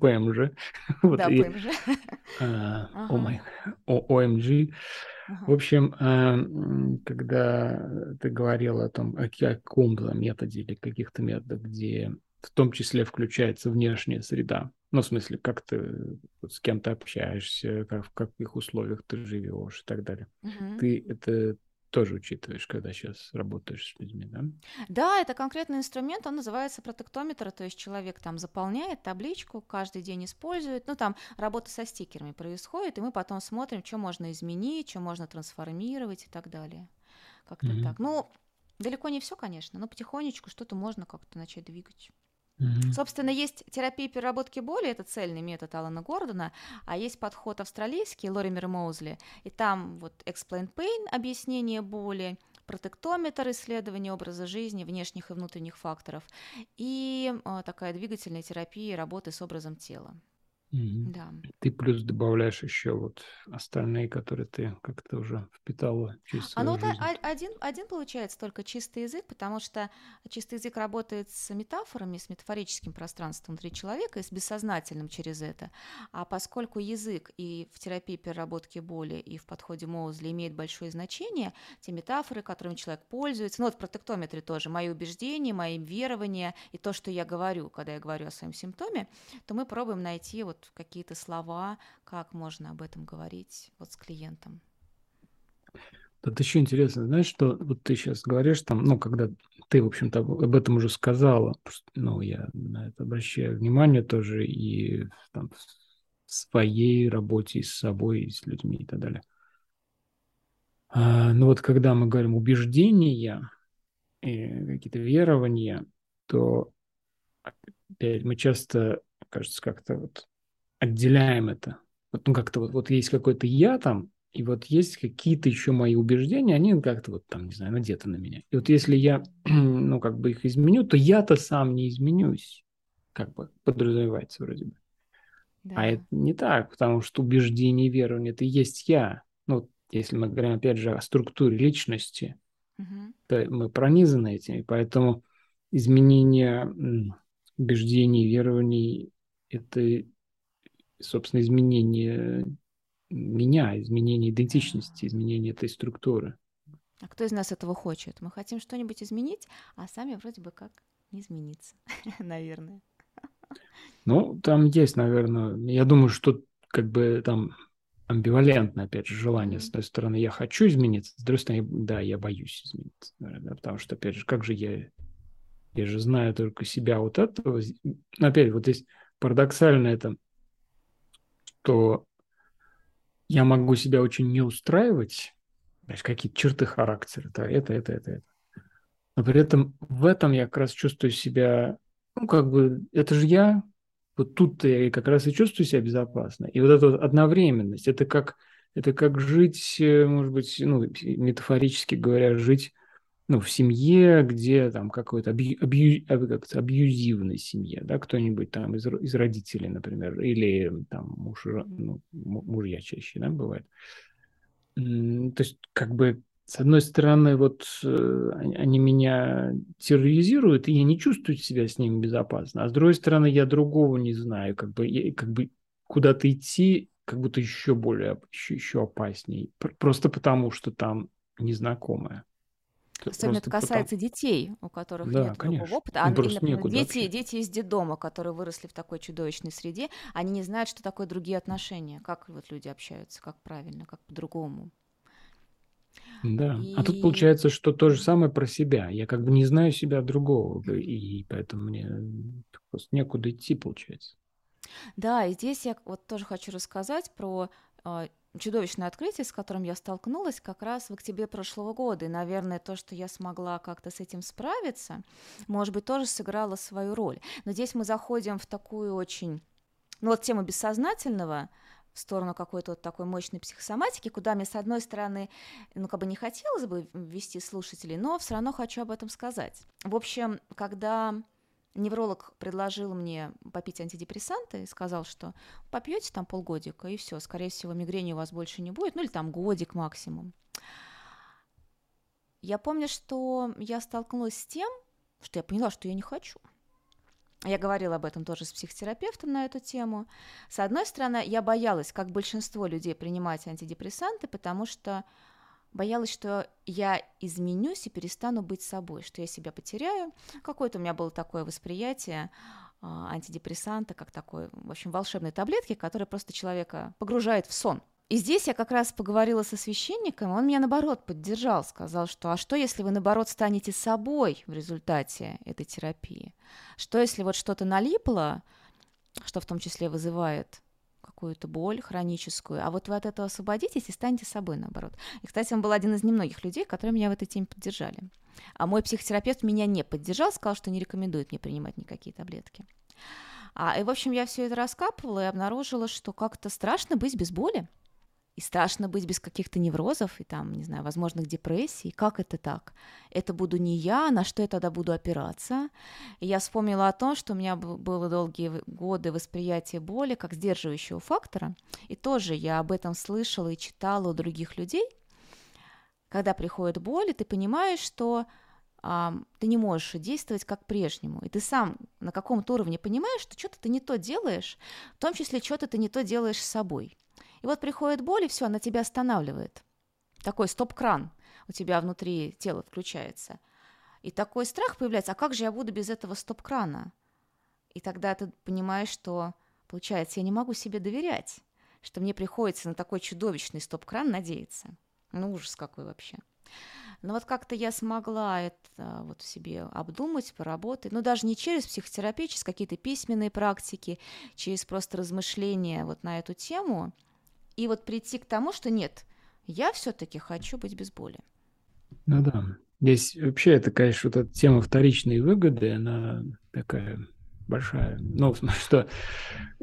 Speaker 1: ПМЖ.
Speaker 2: Вот, да, ПМЖ.
Speaker 1: А, ОМГ. В общем, а, когда ты говорила о том, о каком-то методе или каких-то методах, где в том числе включается внешняя среда, ну, в смысле, как ты с кем то общаешься, как, в каких условиях ты живешь и так далее. Угу. Ты это тоже учитываешь, когда сейчас работаешь с людьми, да?
Speaker 2: Да, это конкретный инструмент, он называется протектометр, то есть человек там заполняет табличку, каждый день использует, ну там работа со стикерами происходит, и мы потом смотрим, что можно изменить, что можно трансформировать и так далее. Как-то mm-hmm. так. Ну, далеко не все, конечно, но потихонечку что-то можно как-то начать двигать. Mm-hmm. Собственно, есть терапия переработки боли, это цельный метод Алана Гордона, а есть подход австралийский Лоример Моузли, и там вот Explain Pain, объяснение боли, протектометр, исследование образа жизни, внешних и внутренних факторов, и э, такая двигательная терапия работы с образом тела.
Speaker 1: Угу. Да. Ты плюс добавляешь еще вот остальные, которые ты как-то уже впитала через свою
Speaker 2: а, ну,
Speaker 1: жизнь.
Speaker 2: Вот один, один получается только чистый язык, потому что чистый язык работает с метафорами, с метафорическим пространством внутри человека и с бессознательным через это. А поскольку язык и в терапии переработки боли, и в подходе Моузли имеет большое значение, те метафоры, которыми человек пользуется, ну вот в протектометре тоже, мои убеждения, мои верования и то, что я говорю, когда я говорю о своем симптоме, то мы пробуем найти вот вот какие-то слова, как можно об этом говорить вот с клиентом.
Speaker 1: Тут еще интересно, знаешь, что вот ты сейчас говоришь там, ну, когда ты, в общем-то, об этом уже сказала, ну, я на это обращаю внимание тоже и там, в своей работе и с собой, и с людьми и так далее. А, ну вот когда мы говорим убеждения и какие-то верования, то опять мы часто, кажется, как-то вот отделяем это. Вот, ну, как-то вот, вот есть какой-то я там, и вот есть какие-то еще мои убеждения, они как-то вот там, не знаю, надеты на меня. И вот если я, ну, как бы их изменю, то я-то сам не изменюсь, как бы подразумевается вроде бы. А да. А это не так, потому что убеждение и верование – это и есть я. Ну, если мы говорим, опять же, о структуре личности, угу. то мы пронизаны этим, поэтому изменение убеждений и верований – это собственно, изменение меня, изменение идентичности, изменение этой структуры.
Speaker 2: А кто из нас этого хочет? Мы хотим что-нибудь изменить, а сами вроде бы как не измениться, наверное.
Speaker 1: Ну, там есть, наверное, я думаю, что как бы там амбивалентное, опять же, желание. С одной стороны, я хочу измениться, с другой стороны, да, я боюсь измениться, наверное, потому что, опять же, как же я, я же знаю только себя вот этого. Опять, вот здесь парадоксально это что я могу себя очень не устраивать, какие-то черты характера, да, это, это, это, это. Но при этом в этом я как раз чувствую себя, ну, как бы, это же я, вот тут я как раз и чувствую себя безопасно. И вот эта вот одновременность, это как, это как жить, э, может быть, ну, метафорически говоря, жить ну, в семье, где там какой-то абью, абью, как абьюзивной семье, да, кто-нибудь там из, из родителей, например, или там муж, ну, мужья чаще, да, бывает. То есть, как бы, с одной стороны, вот э, они меня терроризируют, и я не чувствую себя с ними безопасно, а с другой стороны, я другого не знаю, как бы, я, как бы куда-то идти, как будто еще более, еще, еще опаснее, просто потому что там незнакомое.
Speaker 2: Особенно это касается потом... детей, у которых да, нет конечно. такого опыта. А, например, дети, дети из детдома, которые выросли в такой чудовищной среде, они не знают, что такое другие отношения, как вот люди общаются, как правильно, как по-другому.
Speaker 1: Да, и... а тут получается, что то же самое про себя. Я как бы не знаю себя другого, и поэтому мне просто некуда идти, получается.
Speaker 2: Да, и здесь я вот тоже хочу рассказать про а, чудовищное открытие, с которым я столкнулась как раз в октябре прошлого года. И, наверное, то, что я смогла как-то с этим справиться, может быть, тоже сыграло свою роль. Но здесь мы заходим в такую очень... Ну вот тему бессознательного, в сторону какой-то вот такой мощной психосоматики, куда мне, с одной стороны, ну, как бы не хотелось бы ввести слушателей, но все равно хочу об этом сказать. В общем, когда Невролог предложил мне попить антидепрессанты и сказал, что попьете там полгодика, и все, скорее всего, мигрени у вас больше не будет, ну или там годик максимум. Я помню, что я столкнулась с тем, что я поняла, что я не хочу. Я говорила об этом тоже с психотерапевтом на эту тему. С одной стороны, я боялась, как большинство людей, принимать антидепрессанты, потому что боялась, что я изменюсь и перестану быть собой, что я себя потеряю. Какое-то у меня было такое восприятие а, антидепрессанта, как такой, в общем, волшебной таблетки, которая просто человека погружает в сон. И здесь я как раз поговорила со священником, он меня наоборот поддержал, сказал, что а что если вы наоборот станете собой в результате этой терапии? Что если вот что-то налипло, что в том числе вызывает какую-то боль хроническую, а вот вы от этого освободитесь и станете собой наоборот. И, кстати, он был один из немногих людей, которые меня в этой теме поддержали. А мой психотерапевт меня не поддержал, сказал, что не рекомендует мне принимать никакие таблетки. А, и, в общем, я все это раскапывала и обнаружила, что как-то страшно быть без боли. И страшно быть без каких-то неврозов и там, не знаю, возможных депрессий. Как это так? Это буду не я, на что я тогда буду опираться? И я вспомнила о том, что у меня было долгие годы восприятия боли как сдерживающего фактора. И тоже я об этом слышала и читала у других людей. Когда приходит боль, и ты понимаешь, что а, ты не можешь действовать как прежнему. И ты сам на каком-то уровне понимаешь, что что-то ты не то делаешь, в том числе что-то ты не то делаешь с собой. И вот приходит боль, и все, она тебя останавливает. Такой стоп-кран у тебя внутри тела включается. И такой страх появляется, а как же я буду без этого стоп-крана? И тогда ты понимаешь, что, получается, я не могу себе доверять, что мне приходится на такой чудовищный стоп-кран надеяться. Ну, ужас какой вообще. Но вот как-то я смогла это вот в себе обдумать, поработать, ну даже не через психотерапию, через какие-то письменные практики, через просто размышления вот на эту тему – и вот прийти к тому, что нет, я все-таки хочу быть без боли.
Speaker 1: Ну да. Здесь вообще это, конечно, вот эта тема вторичной выгоды, она такая большая. Ну, что,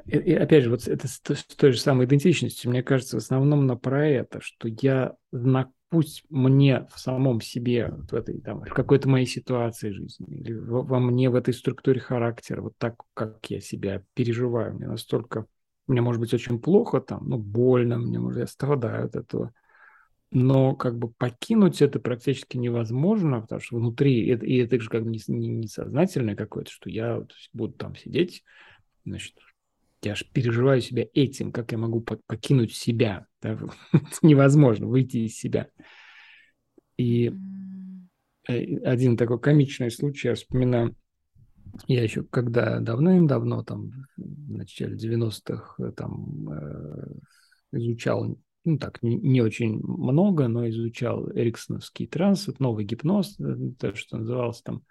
Speaker 1: и, и опять же, вот это с, с той же самой идентичностью, мне кажется, в основном на про это, что я, на, пусть мне в самом себе, в, этой, там, в какой-то моей ситуации жизни, или во, во мне в этой структуре характера, вот так, как я себя переживаю, мне настолько мне может быть очень плохо там, ну, больно, мне может, я страдаю от этого. Но как бы покинуть это практически невозможно, потому что внутри, это, и это же как бы несознательное не, не какое-то, что я вот буду там сидеть, значит, я аж переживаю себя этим, как я могу покинуть себя. Да? невозможно выйти из себя. И э, один такой комичный случай, я вспоминаю, я еще когда давным-давно, там, в начале 90-х, э, там, э, изучал, ну так, не, не очень много, но изучал эриксоновский транс, вот новый гипноз, э, то, что назывался там.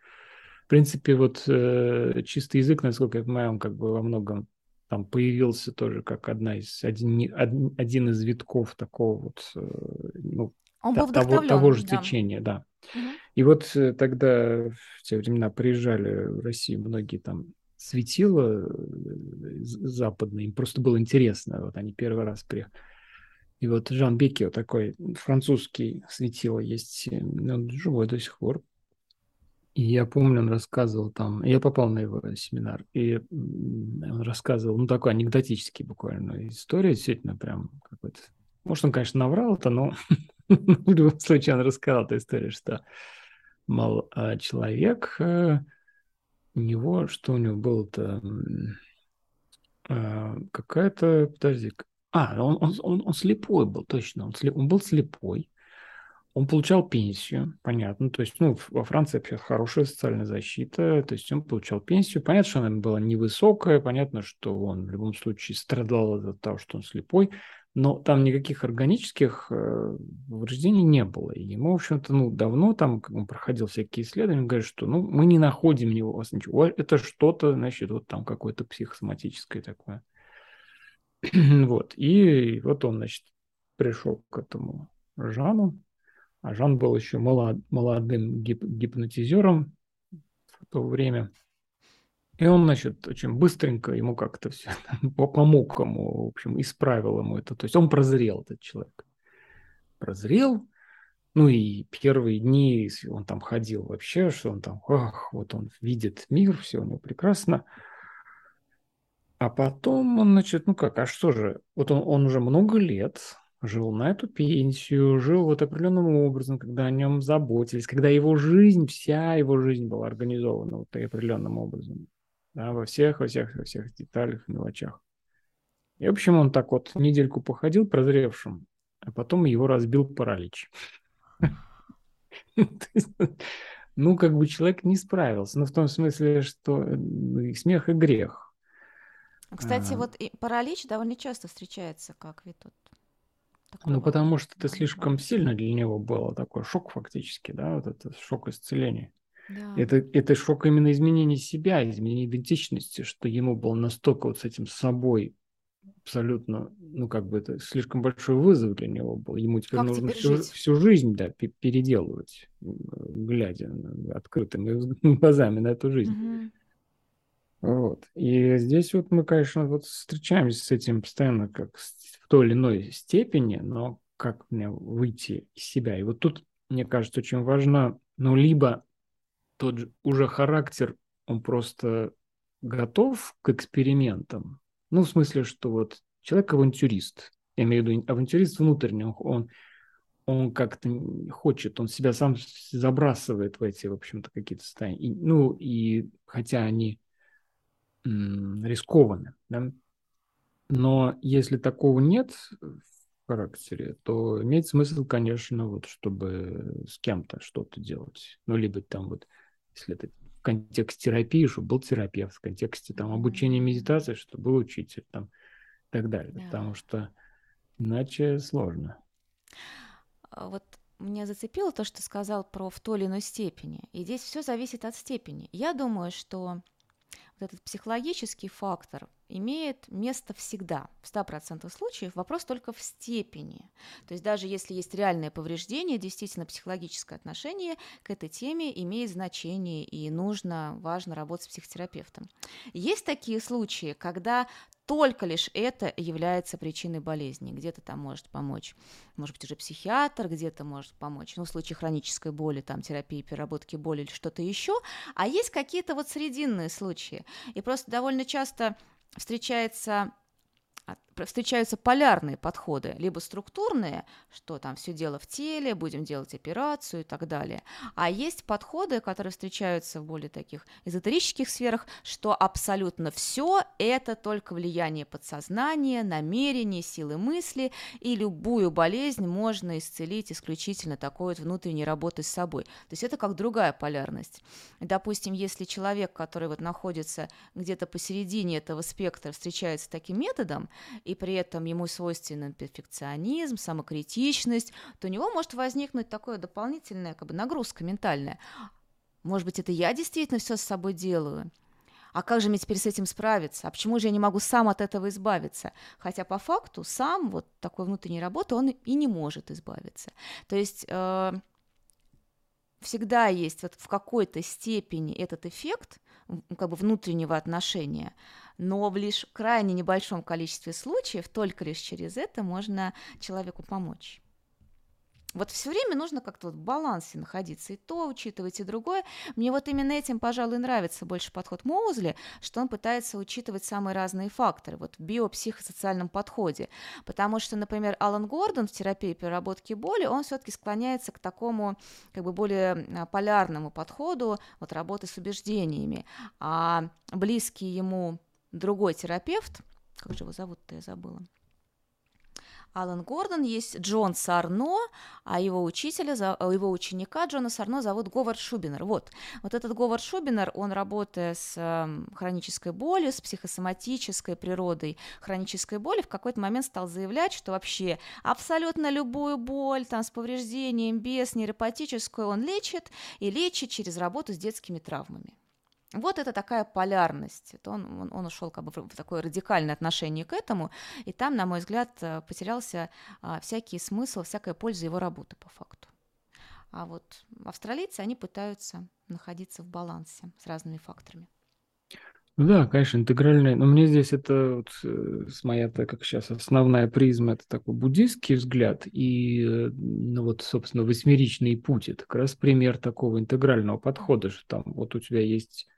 Speaker 1: В принципе, вот э, чистый язык, насколько я понимаю, он как бы во многом там появился тоже как одна из, один, один, один из витков такого вот, э, ну, он был того, того же да. течения, да. И вот э, тогда в те времена приезжали в Россию многие там светила э, западные, им просто было интересно, вот они первый раз приехали. И вот Жан Беккио такой французский светило есть, он живой до сих пор. И я помню, он рассказывал там, я попал на его семинар, и он рассказывал, ну, такой анекдотический буквально история, действительно, прям какой-то, может, он, конечно, наврал это, но в любом случае он рассказал эту историю, что мол, а человек, э, у него, что у него было-то, а, какая-то, подожди, а, он, он, он, он слепой был, точно, он, слеп, он был слепой, он получал пенсию, понятно, то есть, ну, во Франции вообще хорошая социальная защита, то есть он получал пенсию, понятно, что она была невысокая, понятно, что он в любом случае страдал от того, что он слепой, но там никаких органических э, повреждений не было. И мы, в общем-то, ну, давно там, как он проходил всякие исследования, говорят, что ну, мы не находим у него ничего. Это что-то, значит, вот там какое-то психосоматическое такое. вот. И вот он, значит, пришел к этому Жану. А Жан был еще молод, молодым гип, гипнотизером в то время – и он, значит, очень быстренько ему как-то все помог ему, в общем, исправил ему это. То есть он прозрел, этот человек. Прозрел, ну и первые дни он там ходил вообще, что он там, ах, вот он видит мир, все у него прекрасно. А потом он, значит, ну как, а что же, вот он, он уже много лет жил на эту пенсию, жил вот определенным образом, когда о нем заботились, когда его жизнь, вся его жизнь была организована вот определенным образом да, во всех, во всех, во всех деталях, мелочах. И, в общем, он так вот недельку походил прозревшим, а потом его разбил паралич. Ну, как бы человек не справился. Ну, в том смысле, что и смех, и грех.
Speaker 2: Кстати, а. вот паралич довольно часто встречается как вид
Speaker 1: ну, потому что это слишком сильно для него было, такой шок фактически, да, вот это шок исцеления. Да. Это, это шок именно изменения себя, изменения идентичности, что ему было настолько вот с этим собой абсолютно, ну, как бы это слишком большой вызов для него был. Ему теперь как нужно всю, всю жизнь, да, переделывать, глядя открытыми глазами на эту жизнь. Угу. Вот. И здесь вот мы, конечно, вот встречаемся с этим постоянно как в той или иной степени, но как мне выйти из себя? И вот тут, мне кажется, очень важно, ну, либо тот же уже характер, он просто готов к экспериментам. Ну, в смысле, что вот человек авантюрист, я имею в виду авантюрист внутренний, он, он как-то хочет, он себя сам забрасывает в эти, в общем-то, какие-то состояния. И, ну, и хотя они рискованно. Да? Но если такого нет в характере, то имеет смысл, конечно, вот, чтобы с кем-то что-то делать. Ну, либо там вот, если это в контексте терапии, чтобы был терапевт, в контексте там обучения медитации, чтобы был учитель там и так далее. Да. Потому что иначе сложно.
Speaker 2: А вот меня зацепило то, что сказал про в той или иной степени. И здесь все зависит от степени. Я думаю, что вот этот психологический фактор имеет место всегда. В 100% случаев вопрос только в степени. То есть даже если есть реальное повреждение, действительно психологическое отношение к этой теме имеет значение и нужно, важно работать с психотерапевтом. Есть такие случаи, когда только лишь это является причиной болезни. Где-то там может помочь, может быть, уже психиатр, где-то может помочь, ну, в случае хронической боли, там, терапии, переработки боли или что-то еще. А есть какие-то вот срединные случаи. И просто довольно часто встречается встречаются полярные подходы, либо структурные, что там все дело в теле, будем делать операцию и так далее. А есть подходы, которые встречаются в более таких эзотерических сферах, что абсолютно все это только влияние подсознания, намерения, силы мысли, и любую болезнь можно исцелить исключительно такой вот внутренней работой с собой. То есть это как другая полярность. Допустим, если человек, который вот находится где-то посередине этого спектра, встречается таким методом, и при этом ему свойственен перфекционизм, самокритичность, то у него может возникнуть такое дополнительная как бы, нагрузка ментальная. Может быть, это я действительно все с собой делаю? А как же мне теперь с этим справиться? А почему же я не могу сам от этого избавиться? Хотя по факту сам вот такой внутренней работы он и не может избавиться. То есть э, всегда есть вот в какой-то степени этот эффект как бы внутреннего отношения, но в лишь крайне небольшом количестве случаев только лишь через это можно человеку помочь. Вот все время нужно как-то вот в балансе находиться, и то учитывать, и другое. Мне вот именно этим, пожалуй, нравится больше подход Моузли, что он пытается учитывать самые разные факторы вот в биопсихосоциальном подходе. Потому что, например, Алан Гордон в терапии переработки боли, он все-таки склоняется к такому как бы более а, полярному подходу вот работы с убеждениями. А близкий ему другой терапевт, как же его зовут-то, я забыла, Алан Гордон, есть Джон Сарно, а его учителя, его ученика Джона Сарно зовут Говард Шубинер. Вот, вот этот Говард Шубинер, он работая с эм, хронической болью, с психосоматической природой хронической боли, в какой-то момент стал заявлять, что вообще абсолютно любую боль, там, с повреждением, без нейропатическую он лечит, и лечит через работу с детскими травмами. Вот это такая полярность. Он, он, он ушел как бы в такое радикальное отношение к этому, и там, на мой взгляд, э, потерялся а, всякий смысл, всякая польза его работы по факту. А вот австралийцы, они пытаются находиться в балансе с разными факторами.
Speaker 1: Ну да, конечно, интегральная. Но мне здесь это вот, э, с моя, так как сейчас основная призма, это такой буддийский взгляд. И, э, ну вот, собственно, восьмеричный путь, это как раз пример такого интегрального подхода, что там вот у тебя есть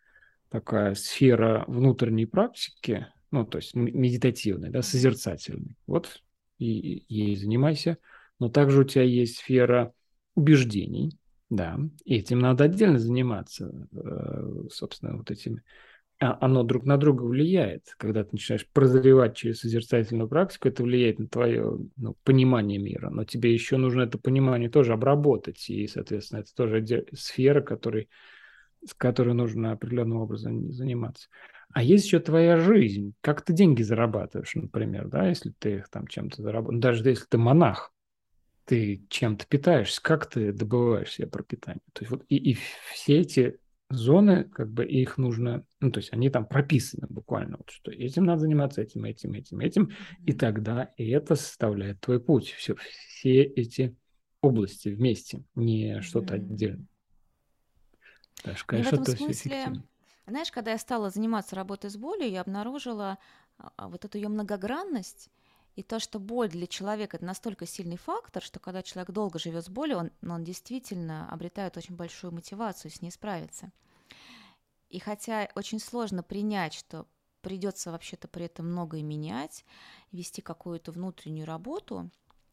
Speaker 1: такая сфера внутренней практики, ну, то есть медитативной, да, созерцательной. Вот и ей занимайся. Но также у тебя есть сфера убеждений, да, и этим надо отдельно заниматься, э, собственно, вот этими. А оно друг на друга влияет. Когда ты начинаешь прозревать через созерцательную практику, это влияет на твое ну, понимание мира. Но тебе еще нужно это понимание тоже обработать. И, соответственно, это тоже сфера, которой с которой нужно определенным образом заниматься. А есть еще твоя жизнь. Как ты деньги зарабатываешь, например, да, если ты их там чем-то зарабатываешь. Даже если ты монах, ты чем-то питаешься, как ты добываешь себе пропитание. То есть вот и, и все эти зоны, как бы их нужно, ну, то есть они там прописаны буквально, вот, что этим надо заниматься, этим, этим, этим, этим, и тогда и это составляет твой путь. Все, все эти области вместе, не что-то отдельно.
Speaker 2: Что, конечно, в этом смысле, знаешь, когда я стала заниматься работой с болью, я обнаружила а, а, вот эту ее многогранность, и то, что боль для человека это настолько сильный фактор, что когда человек долго живет с болью, он, он действительно обретает очень большую мотивацию с ней справиться. И хотя очень сложно принять, что придется вообще-то при этом многое менять, вести какую-то внутреннюю работу,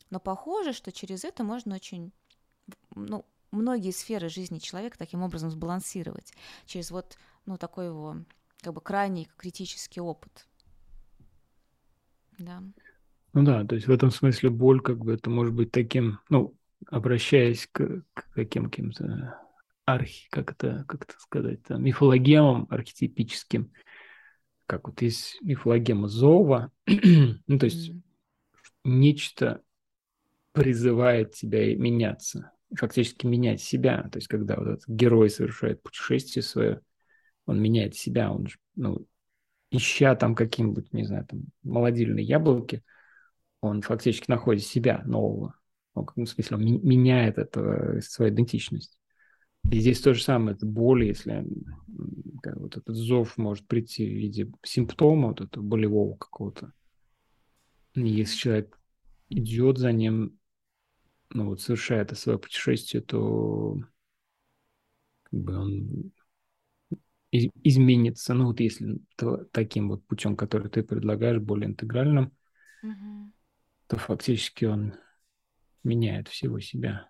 Speaker 2: но похоже, что через это можно очень, ну, многие сферы жизни человека таким образом сбалансировать через вот, ну, такой его как бы крайний критический опыт.
Speaker 1: Да. Ну да, то есть в этом смысле боль как бы это может быть таким, ну, обращаясь к, к каким то архи, как это, как это сказать, там, мифологемам архетипическим, как вот есть мифологема Зова, ну то есть mm-hmm. нечто призывает тебя меняться, фактически менять себя, то есть когда вот этот герой совершает путешествие свое, он меняет себя, он ну, ища там каким-нибудь, не знаю, там, молодильные яблоки, он фактически находит себя нового. Он, в смысле, он меняет это, свою идентичность. И здесь то же самое, это боль, если как, вот этот зов может прийти в виде симптома вот этого болевого какого-то. Если человек идет за ним, ну вот совершает это свое путешествие, то как бы он изменится. Ну вот если таким вот путем, который ты предлагаешь, более интегральным, угу то фактически он меняет всего себя.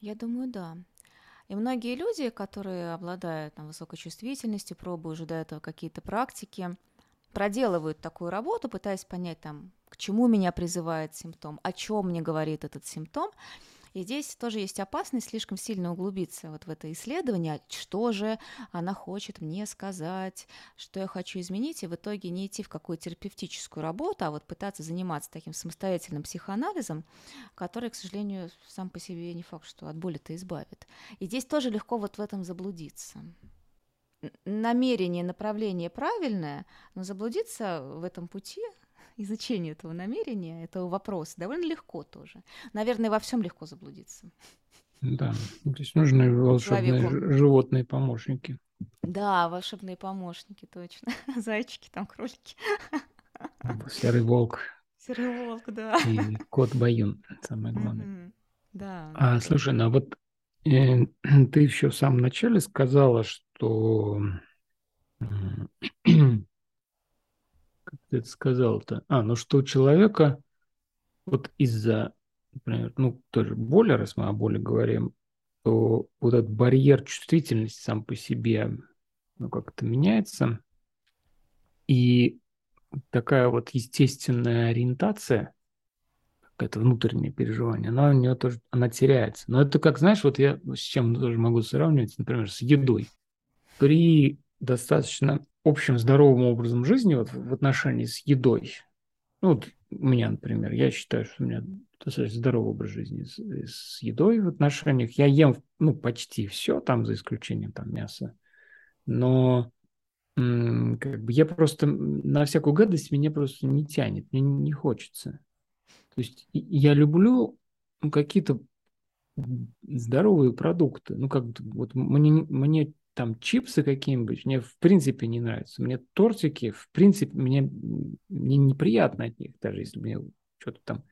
Speaker 2: Я думаю, да. И многие люди, которые обладают там, высокой чувствительностью, пробуют уже до этого какие-то практики, проделывают такую работу, пытаясь понять, там, к чему меня призывает симптом, о чем мне говорит этот симптом, и здесь тоже есть опасность слишком сильно углубиться вот в это исследование, что же она хочет мне сказать, что я хочу изменить, и в итоге не идти в какую-то терапевтическую работу, а вот пытаться заниматься таким самостоятельным психоанализом, который, к сожалению, сам по себе не факт, что от боли-то избавит. И здесь тоже легко вот в этом заблудиться намерение, направление правильное, но заблудиться в этом пути изучению этого намерения, этого вопроса довольно легко тоже. Наверное, во всем легко заблудиться.
Speaker 1: Да, то есть нужны волшебные Человеку. животные помощники.
Speaker 2: Да, волшебные помощники, точно. Зайчики, там кролики.
Speaker 1: Серый волк.
Speaker 2: Серый волк, да.
Speaker 1: И кот Баюн, самое главное. Mm-hmm.
Speaker 2: Да.
Speaker 1: А, слушай, ну а вот э, ты еще в самом начале сказала, что ты это сказал-то? А, ну что у человека вот из-за, например, ну, тоже боли, раз мы о боли говорим, то вот этот барьер чувствительности сам по себе, ну, как-то меняется. И такая вот естественная ориентация, какое-то внутреннее переживание, она у нее тоже, она теряется. Но это как, знаешь, вот я с чем тоже могу сравнивать, например, с едой. При достаточно общим здоровым образом жизни вот в отношении с едой. Ну, вот у меня, например, я считаю, что у меня достаточно здоровый образ жизни с, с едой в отношениях. Я ем, ну, почти все, там, за исключением там мяса. Но как бы я просто на всякую гадость меня просто не тянет, мне не хочется. То есть я люблю ну, какие-то здоровые продукты. Ну, как вот мне, мне там чипсы какие-нибудь, мне в принципе не нравятся. Мне тортики, в принципе, мне, мне неприятно от них, даже если мне что-то там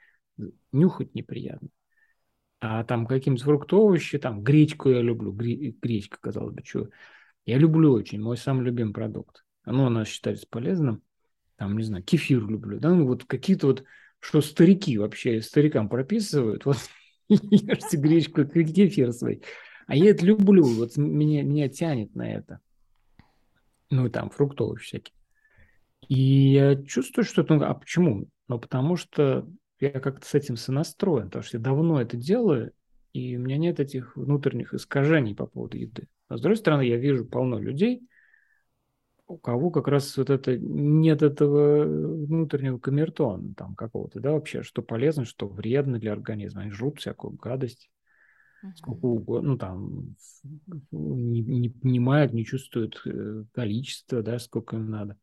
Speaker 1: нюхать неприятно. А там какие-нибудь фруктовые там гречку я люблю, гречка, казалось бы, что. Я люблю очень, мой самый любимый продукт. Оно у нас считается полезным. Там, не знаю, кефир люблю. Да, ну вот какие-то вот, что старики вообще старикам прописывают, вот ешьте гречку, кефир свой. А я это люблю, вот меня, меня тянет на это. Ну, и там фруктовые всякие. И я чувствую, что это... Ну, а почему? Ну, потому что я как-то с этим сонастроен, потому что я давно это делаю, и у меня нет этих внутренних искажений по поводу еды. А с другой стороны, я вижу полно людей, у кого как раз вот это нет этого внутреннего камертона там какого-то, да, вообще, что полезно, что вредно для организма. Они жрут всякую гадость. Сколько угодно, ну, там, не, не понимают, не чувствуют э, количество, да, сколько им надо.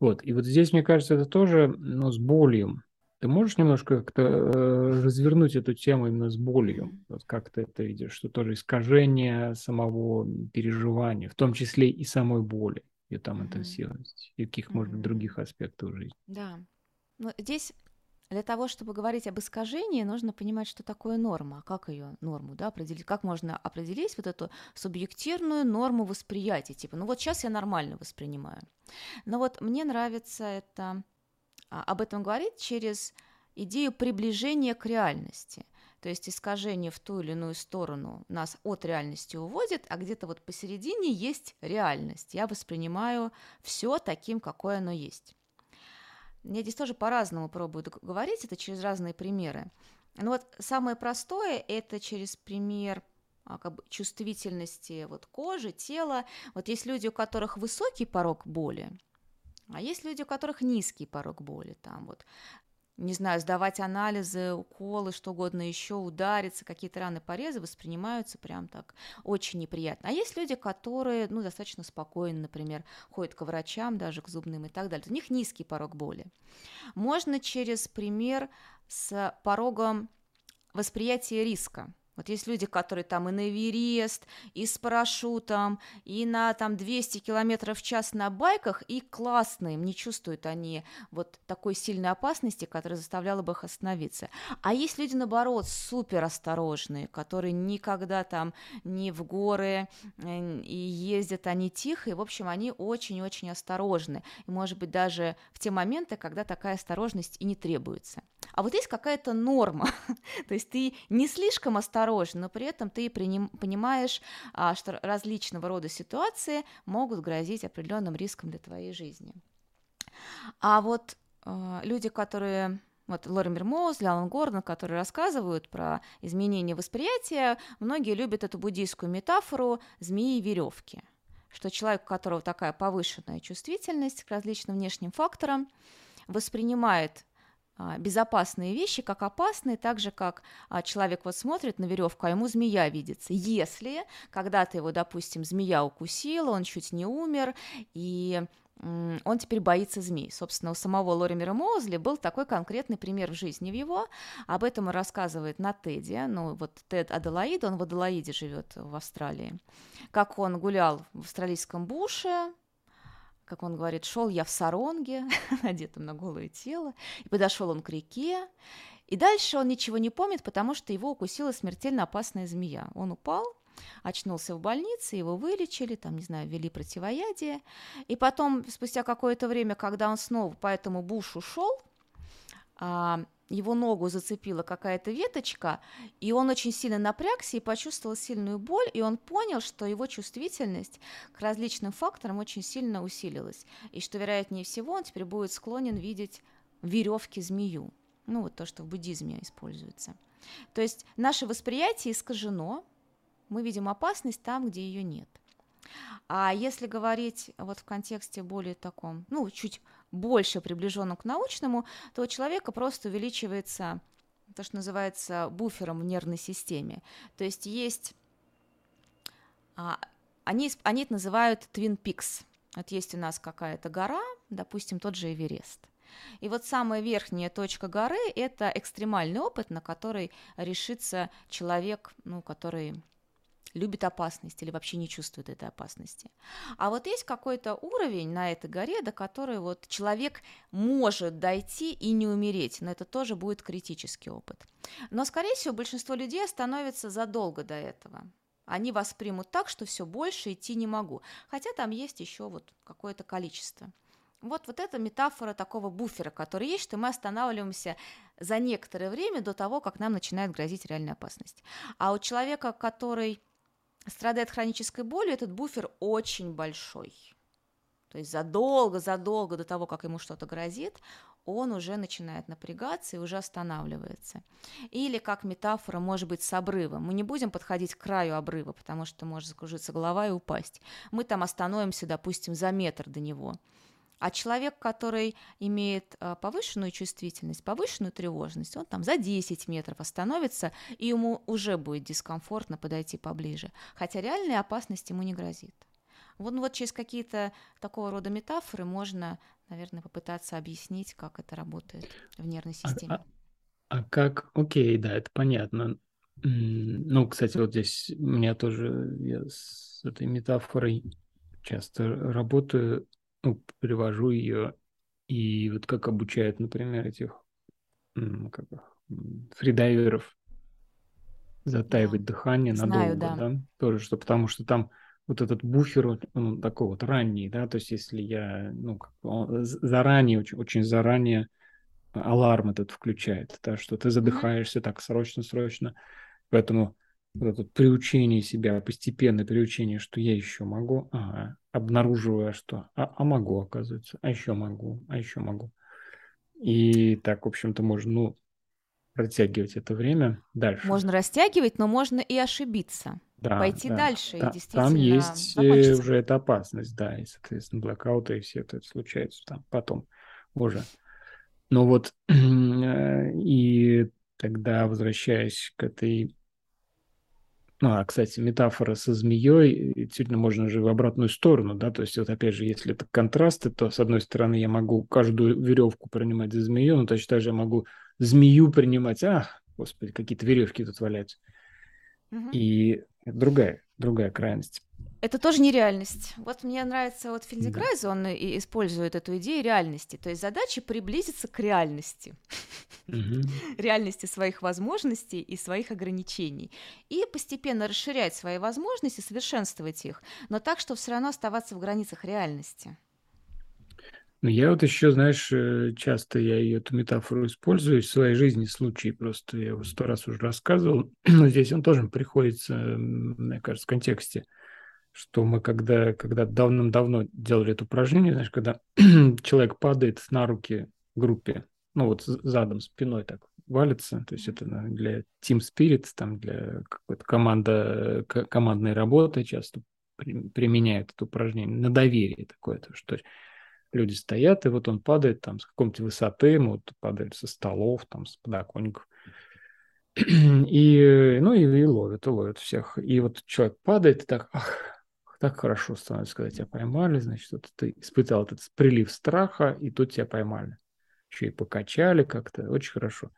Speaker 1: Вот, и вот здесь, мне кажется, это тоже, ну, с болью. Ты можешь немножко как-то э, развернуть эту тему именно с болью? Вот как ты это видишь, что тоже искажение самого переживания, в том числе и самой боли ее там интенсивность, и каких, может быть, других аспектов жизни.
Speaker 2: Да. Но ну, здесь для того, чтобы говорить об искажении, нужно понимать, что такое норма, как ее норму да, определить, как можно определить вот эту субъективную норму восприятия, типа, ну вот сейчас я нормально воспринимаю. Но вот мне нравится это, а, об этом говорить через идею приближения к реальности. То есть искажение в ту или иную сторону нас от реальности уводит, а где-то вот посередине есть реальность. Я воспринимаю все таким, какое оно есть. Я здесь тоже по-разному пробую говорить, это через разные примеры. Но вот самое простое – это через пример а, как бы, чувствительности вот, кожи, тела. Вот есть люди, у которых высокий порог боли, а есть люди, у которых низкий порог боли. Там вот не знаю, сдавать анализы, уколы, что угодно еще, удариться, какие-то раны, порезы воспринимаются прям так очень неприятно. А есть люди, которые, ну, достаточно спокойно, например, ходят к врачам, даже к зубным и так далее. У них низкий порог боли. Можно через пример с порогом восприятия риска. Вот есть люди, которые там и на Эверест, и с парашютом, и на там 200 километров в час на байках, и классные, не чувствуют они вот такой сильной опасности, которая заставляла бы их остановиться. А есть люди, наоборот, супер осторожные, которые никогда там не в горы, и ездят они тихо, и, в общем, они очень-очень осторожны. И, может быть, даже в те моменты, когда такая осторожность и не требуется. А вот есть какая-то норма, то есть ты не слишком осторожен, но при этом ты понимаешь, а, что различного рода ситуации могут грозить определенным риском для твоей жизни. А вот э, люди, которые вот Лоример Моузли, Алан Гордон, которые рассказывают про изменение восприятия, многие любят эту буддийскую метафору змеи и веревки, что человек, у которого такая повышенная чувствительность к различным внешним факторам, воспринимает безопасные вещи, как опасные, так же, как а, человек вот смотрит на веревку, а ему змея видится. Если когда-то его, допустим, змея укусила, он чуть не умер, и он теперь боится змей. Собственно, у самого Лоримера Моузли был такой конкретный пример в жизни в его. Об этом он рассказывает на Теде. Ну, вот Тед Аделаид, он в Аделаиде живет в Австралии. Как он гулял в австралийском буше, как он говорит, шел я в саронге, одетом на голое тело, и подошел он к реке, и дальше он ничего не помнит, потому что его укусила смертельно опасная змея. Он упал, очнулся в больнице, его вылечили, там, не знаю, ввели противоядие, и потом, спустя какое-то время, когда он снова по этому бушу шел, его ногу зацепила какая-то веточка, и он очень сильно напрягся и почувствовал сильную боль, и он понял, что его чувствительность к различным факторам очень сильно усилилась, и что, вероятнее всего, он теперь будет склонен видеть веревки змею. Ну, вот то, что в буддизме используется. То есть наше восприятие искажено, мы видим опасность там, где ее нет. А если говорить вот в контексте более таком, ну, чуть больше приближенном к научному, то у человека просто увеличивается то, что называется буфером в нервной системе. То есть есть, а, они, они это называют Twin Peaks. Вот есть у нас какая-то гора, допустим, тот же Эверест. И вот самая верхняя точка горы – это экстремальный опыт, на который решится человек, ну, который любит опасность или вообще не чувствует этой опасности. А вот есть какой-то уровень на этой горе, до которой вот человек может дойти и не умереть, но это тоже будет критический опыт. Но, скорее всего, большинство людей остановится задолго до этого. Они воспримут так, что все больше идти не могу, хотя там есть еще вот какое-то количество. Вот, вот эта метафора такого буфера, который есть, что мы останавливаемся за некоторое время до того, как нам начинает грозить реальная опасность. А у человека, который страдает хронической болью, этот буфер очень большой. То есть задолго-задолго до того, как ему что-то грозит, он уже начинает напрягаться и уже останавливается. Или как метафора может быть с обрывом. Мы не будем подходить к краю обрыва, потому что может закружиться голова и упасть. Мы там остановимся, допустим, за метр до него. А человек, который имеет а, повышенную чувствительность, повышенную тревожность, он там за 10 метров остановится, и ему уже будет дискомфортно подойти поближе. Хотя реальной опасности ему не грозит. Вот, ну, вот через какие-то такого рода метафоры можно наверное, попытаться объяснить, как это работает в нервной а, системе.
Speaker 1: А, а, а как? Окей, да, это понятно. Ну, кстати, вот здесь у меня тоже я с этой метафорой часто работаю, ну, привожу ее, и вот как обучают, например, этих как фридайверов затаивать да. дыхание Знаю, надолго, да. да, тоже, что потому что там вот этот буфер, он такой вот ранний, да, то есть если я, ну, заранее, очень, очень заранее аларм этот включает, да, что ты задыхаешься так срочно-срочно, поэтому вот это приучение себя, постепенное приучение, что я еще могу, ага, обнаруживая, что а, а могу, оказывается, а еще могу, а еще могу. И так, в общем-то, можно, ну, протягивать это время дальше.
Speaker 2: Можно растягивать, но можно и ошибиться да, пойти да. дальше
Speaker 1: да,
Speaker 2: и действительно
Speaker 1: Там есть э, закончится. уже эта опасность, да, и, соответственно, блокауты и все это случается там потом уже. Но вот э, и тогда, возвращаясь к этой... Ну, а, кстати, метафора со змеей, действительно, можно же в обратную сторону, да, то есть вот опять же, если это контрасты, то, с одной стороны, я могу каждую веревку принимать за змею, но точно так же я могу змею принимать, ах, господи, какие-то веревки тут валяются. Угу. И другая, другая крайность.
Speaker 2: Это тоже нереальность. Вот мне нравится вот Фельденкрайз, да. он и использует эту идею реальности. То есть задача приблизиться к реальности. Угу. реальности своих возможностей и своих ограничений. И постепенно расширять свои возможности, совершенствовать их, но так, чтобы все равно оставаться в границах реальности.
Speaker 1: Ну, я вот еще, знаешь, э, часто я ее, эту метафору использую в своей жизни случай, просто я его сто раз уже рассказывал, но здесь он тоже приходится, мне кажется, в контексте, что мы когда, когда давным-давно делали это упражнение, знаешь, когда человек падает на руки группе, ну вот задом, спиной так валится, то есть это для team spirit, там для какой-то команда, командной работы часто применяют это упражнение, на доверие такое, то, что люди стоят, и вот он падает там с какой-то высоты, ему вот падает со столов, там, с подоконников. И, ну, и, и ловят, и ловят всех. И вот человек падает, и так, ах, так хорошо становится, когда тебя поймали, значит, вот ты испытал этот прилив страха, и тут тебя поймали. Еще и покачали как-то, очень хорошо.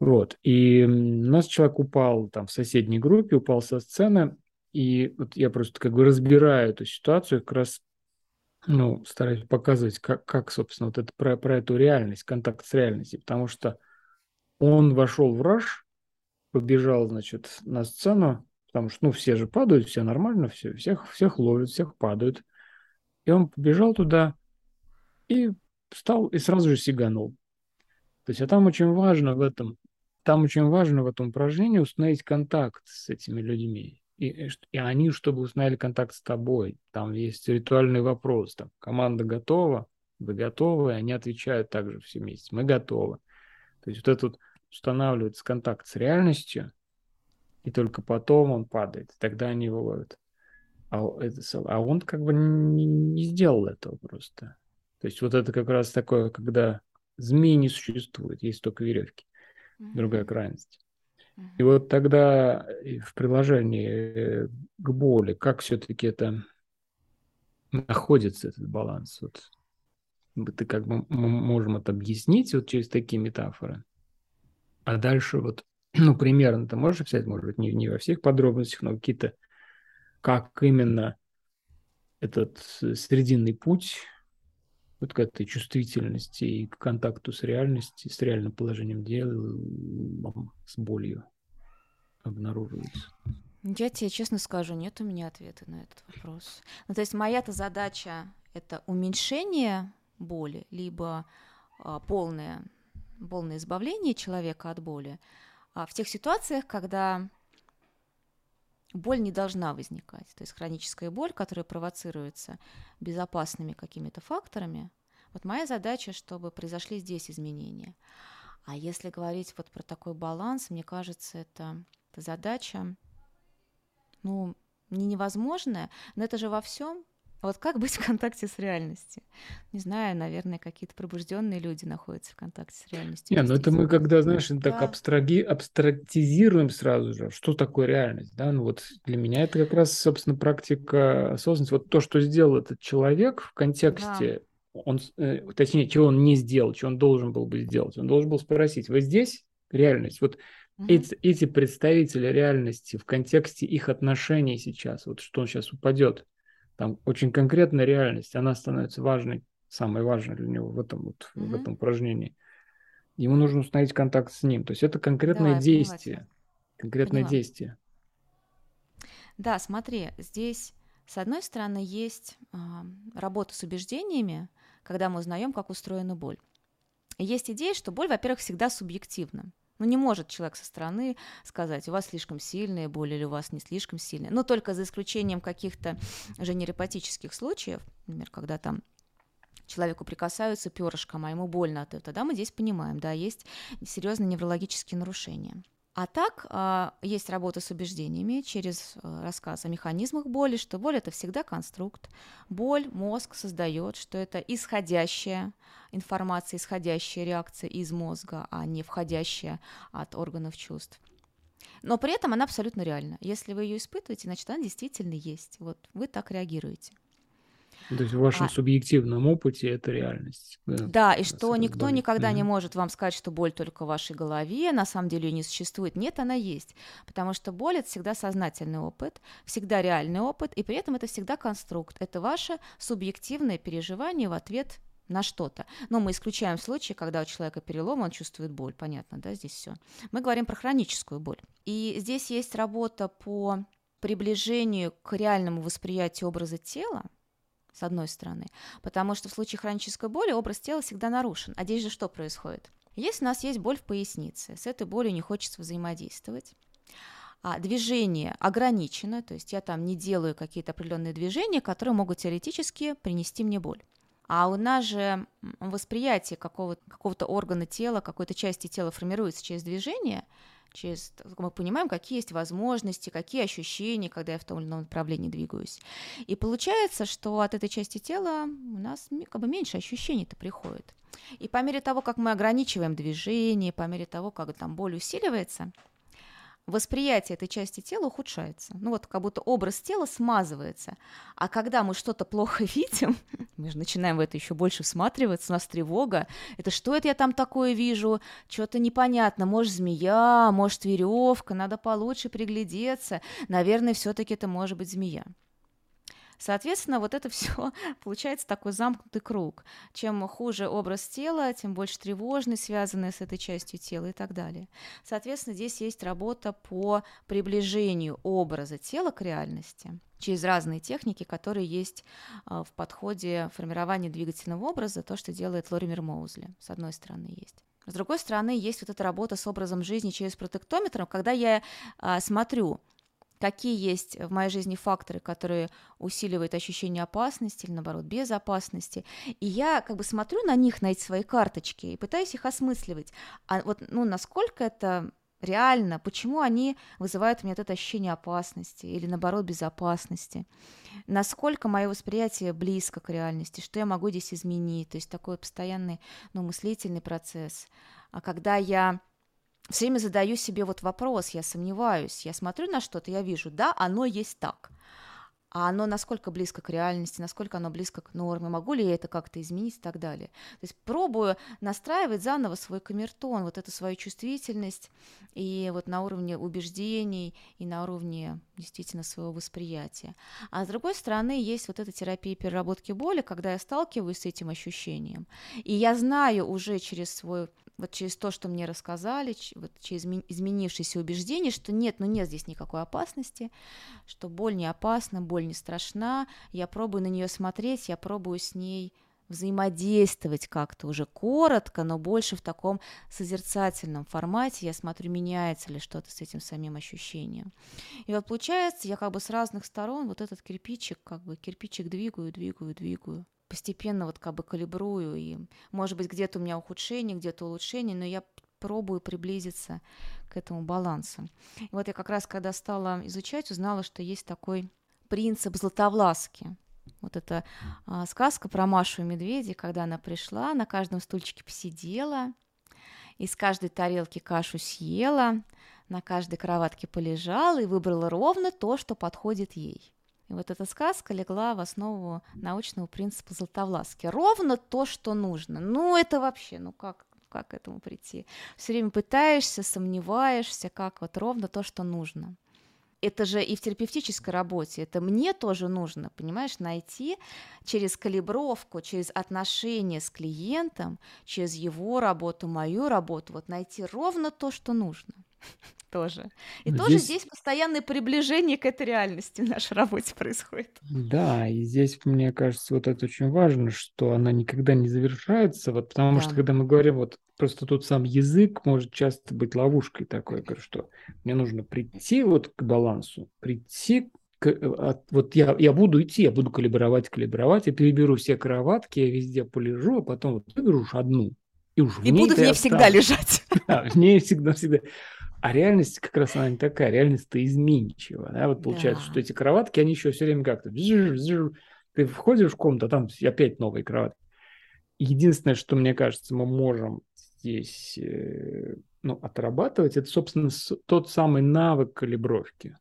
Speaker 1: Вот, и у нас человек упал там в соседней группе, упал со сцены, и вот я просто как бы разбираю эту ситуацию, как раз ну, стараюсь показывать, как, как собственно, вот это про, про эту реальность, контакт с реальностью, потому что он вошел в раш, побежал, значит, на сцену, потому что, ну, все же падают, все нормально, все, всех, всех ловят, всех падают. И он побежал туда и встал и сразу же сиганул. То есть, а там очень важно в этом, там очень важно в этом упражнении установить контакт с этими людьми и, и они, чтобы установили контакт с тобой. Там есть ритуальный вопрос. Там, команда готова, вы готовы, они отвечают также все вместе. Мы готовы. То есть вот этот устанавливается контакт с реальностью, и только потом он падает. Тогда они его ловят. А, это, а он как бы не, не сделал этого просто. То есть вот это как раз такое, когда змей не существует, есть только веревки. Другая крайность. И вот тогда в приложении э, к боли, как все-таки это находится, этот баланс? Вот ты как бы можем это объяснить вот через такие метафоры. А дальше вот, ну, примерно ты можешь взять, может быть, не, не во всех подробностях, но какие-то, как именно этот срединный путь вот к этой чувствительности и к контакту с реальностью, с реальным положением дел, с болью обнаруживается?
Speaker 2: Я тебе честно скажу, нет у меня ответа на этот вопрос. Ну, то есть моя-то задача – это уменьшение боли, либо а, полное, полное избавление человека от боли в тех ситуациях, когда боль не должна возникать. То есть хроническая боль, которая провоцируется безопасными какими-то факторами, вот моя задача, чтобы произошли здесь изменения. А если говорить вот про такой баланс, мне кажется, это, это задача, ну, не невозможная, но это же во всем вот как быть в контакте с реальностью? Не знаю, наверное, какие-то пробужденные люди находятся в контакте с реальностью.
Speaker 1: Не, ну это мы когда, знаешь, да. так абстраги, абстрактизируем сразу же, что такое реальность, да? Ну вот для меня это как раз, собственно, практика осознанности. Вот то, что сделал этот человек в контексте, да. он, э, точнее, чего он не сделал, что он должен был бы сделать. Он должен был спросить, вы здесь реальность? Вот угу. эти, эти представители реальности в контексте их отношений сейчас, вот что он сейчас упадет, там очень конкретная реальность, она становится важной, самой важной для него в этом, вот, mm-hmm. в этом упражнении. Ему нужно установить контакт с ним. То есть это конкретное да, действие. Конкретное Поняла. действие.
Speaker 2: Да, смотри, здесь, с одной стороны, есть э, работа с убеждениями, когда мы узнаем, как устроена боль. есть идея, что боль, во-первых, всегда субъективна. Ну, не может человек со стороны сказать, у вас слишком сильная боль или у вас не слишком сильная. Но только за исключением каких-то же нейропатических случаев, например, когда там человеку прикасаются перышком, а ему больно от этого, тогда мы здесь понимаем, да, есть серьезные неврологические нарушения. А так а, есть работа с убеждениями через а, рассказ о механизмах боли, что боль это всегда конструкт. Боль мозг создает, что это исходящая информация, исходящая реакция из мозга, а не входящая от органов чувств. Но при этом она абсолютно реальна. Если вы ее испытываете, значит, она действительно есть. Вот вы так реагируете.
Speaker 1: То есть в вашем а... субъективном опыте это реальность.
Speaker 2: Да, да и что никто болит. никогда mm-hmm. не может вам сказать, что боль только в вашей голове, на самом деле ее не существует. Нет, она есть. Потому что боль это всегда сознательный опыт, всегда реальный опыт, и при этом это всегда конструкт. Это ваше субъективное переживание в ответ на что-то. Но мы исключаем случаи, когда у человека перелом, он чувствует боль. Понятно, да, здесь все. Мы говорим про хроническую боль. И здесь есть работа по приближению к реальному восприятию образа тела, с одной стороны, потому что в случае хронической боли образ тела всегда нарушен. А здесь же что происходит? Если у нас есть боль в пояснице, с этой болью не хочется взаимодействовать, а движение ограничено, то есть я там не делаю какие-то определенные движения, которые могут теоретически принести мне боль. А у нас же восприятие какого-то, какого-то органа тела, какой-то части тела формируется через движение – через мы понимаем, какие есть возможности, какие ощущения, когда я в том или ином направлении двигаюсь. И получается, что от этой части тела у нас как бы меньше ощущений-то приходит. И по мере того, как мы ограничиваем движение, по мере того, как там боль усиливается, восприятие этой части тела ухудшается. Ну вот как будто образ тела смазывается. А когда мы что-то плохо видим, мы же начинаем в это еще больше всматриваться, у нас тревога. Это что это я там такое вижу? Что-то непонятно. Может, змея, может, веревка, надо получше приглядеться. Наверное, все-таки это может быть змея. Соответственно, вот это все получается такой замкнутый круг. Чем хуже образ тела, тем больше тревожность, связанная с этой частью тела и так далее. Соответственно, здесь есть работа по приближению образа тела к реальности через разные техники, которые есть а, в подходе формирования двигательного образа, то, что делает Лоример Моузли, с одной стороны, есть. С другой стороны, есть вот эта работа с образом жизни через протектометр, когда я а, смотрю, какие есть в моей жизни факторы, которые усиливают ощущение опасности или, наоборот, безопасности. И я как бы смотрю на них, на эти свои карточки, и пытаюсь их осмысливать. А вот, ну, насколько это реально, почему они вызывают у меня это ощущение опасности или, наоборот, безопасности, насколько мое восприятие близко к реальности, что я могу здесь изменить, то есть такой постоянный, ну, мыслительный процесс. А когда я все время задаю себе вот вопрос, я сомневаюсь, я смотрю на что-то, я вижу, да, оно есть так, а оно насколько близко к реальности, насколько оно близко к норме, могу ли я это как-то изменить и так далее. То есть пробую настраивать заново свой камертон, вот эту свою чувствительность, и вот на уровне убеждений, и на уровне действительно своего восприятия. А с другой стороны, есть вот эта терапия переработки боли, когда я сталкиваюсь с этим ощущением, и я знаю уже через свой вот через то, что мне рассказали, вот через изменившиеся убеждения, что нет, ну нет здесь никакой опасности, что боль не опасна, боль не страшна, я пробую на нее смотреть, я пробую с ней взаимодействовать как-то уже коротко, но больше в таком созерцательном формате. Я смотрю, меняется ли что-то с этим самим ощущением. И вот получается, я как бы с разных сторон вот этот кирпичик, как бы кирпичик двигаю, двигаю, двигаю постепенно вот как бы калибрую, и, может быть, где-то у меня ухудшение, где-то улучшение, но я пробую приблизиться к этому балансу. И вот я как раз, когда стала изучать, узнала, что есть такой принцип Златовласки. Вот эта а, сказка про Машу и медведя, когда она пришла, на каждом стульчике посидела, из каждой тарелки кашу съела, на каждой кроватке полежала и выбрала ровно то, что подходит ей. И вот эта сказка легла в основу научного принципа Златовласки. Ровно то, что нужно. Ну, это вообще, ну как, как к этому прийти? Все время пытаешься, сомневаешься, как вот ровно то, что нужно. Это же и в терапевтической работе, это мне тоже нужно, понимаешь, найти через калибровку, через отношения с клиентом, через его работу, мою работу, вот найти ровно то, что нужно тоже. И здесь... тоже здесь постоянное приближение к этой реальности в нашей работе происходит.
Speaker 1: Да, и здесь, мне кажется, вот это очень важно, что она никогда не завершается, вот потому да. что когда мы говорим, вот просто тут сам язык может часто быть ловушкой такой, говорю, что мне нужно прийти вот к балансу, прийти к, от, вот я, я буду идти, я буду калибровать, калибровать, я переберу все кроватки, я везде полежу, а потом вот выберу уж одну.
Speaker 2: И, уж и буду в ней всегда лежать.
Speaker 1: Да, в ней всегда, всегда. А реальность как раз она не такая, реальность-то изменчива. Да? Вот получается, да. что эти кроватки, они еще все время как-то... Ты входишь в комнату, а там опять новые кроватки. Единственное, что, мне кажется, мы можем здесь э, ну, отрабатывать, это, собственно, тот самый навык калибровки.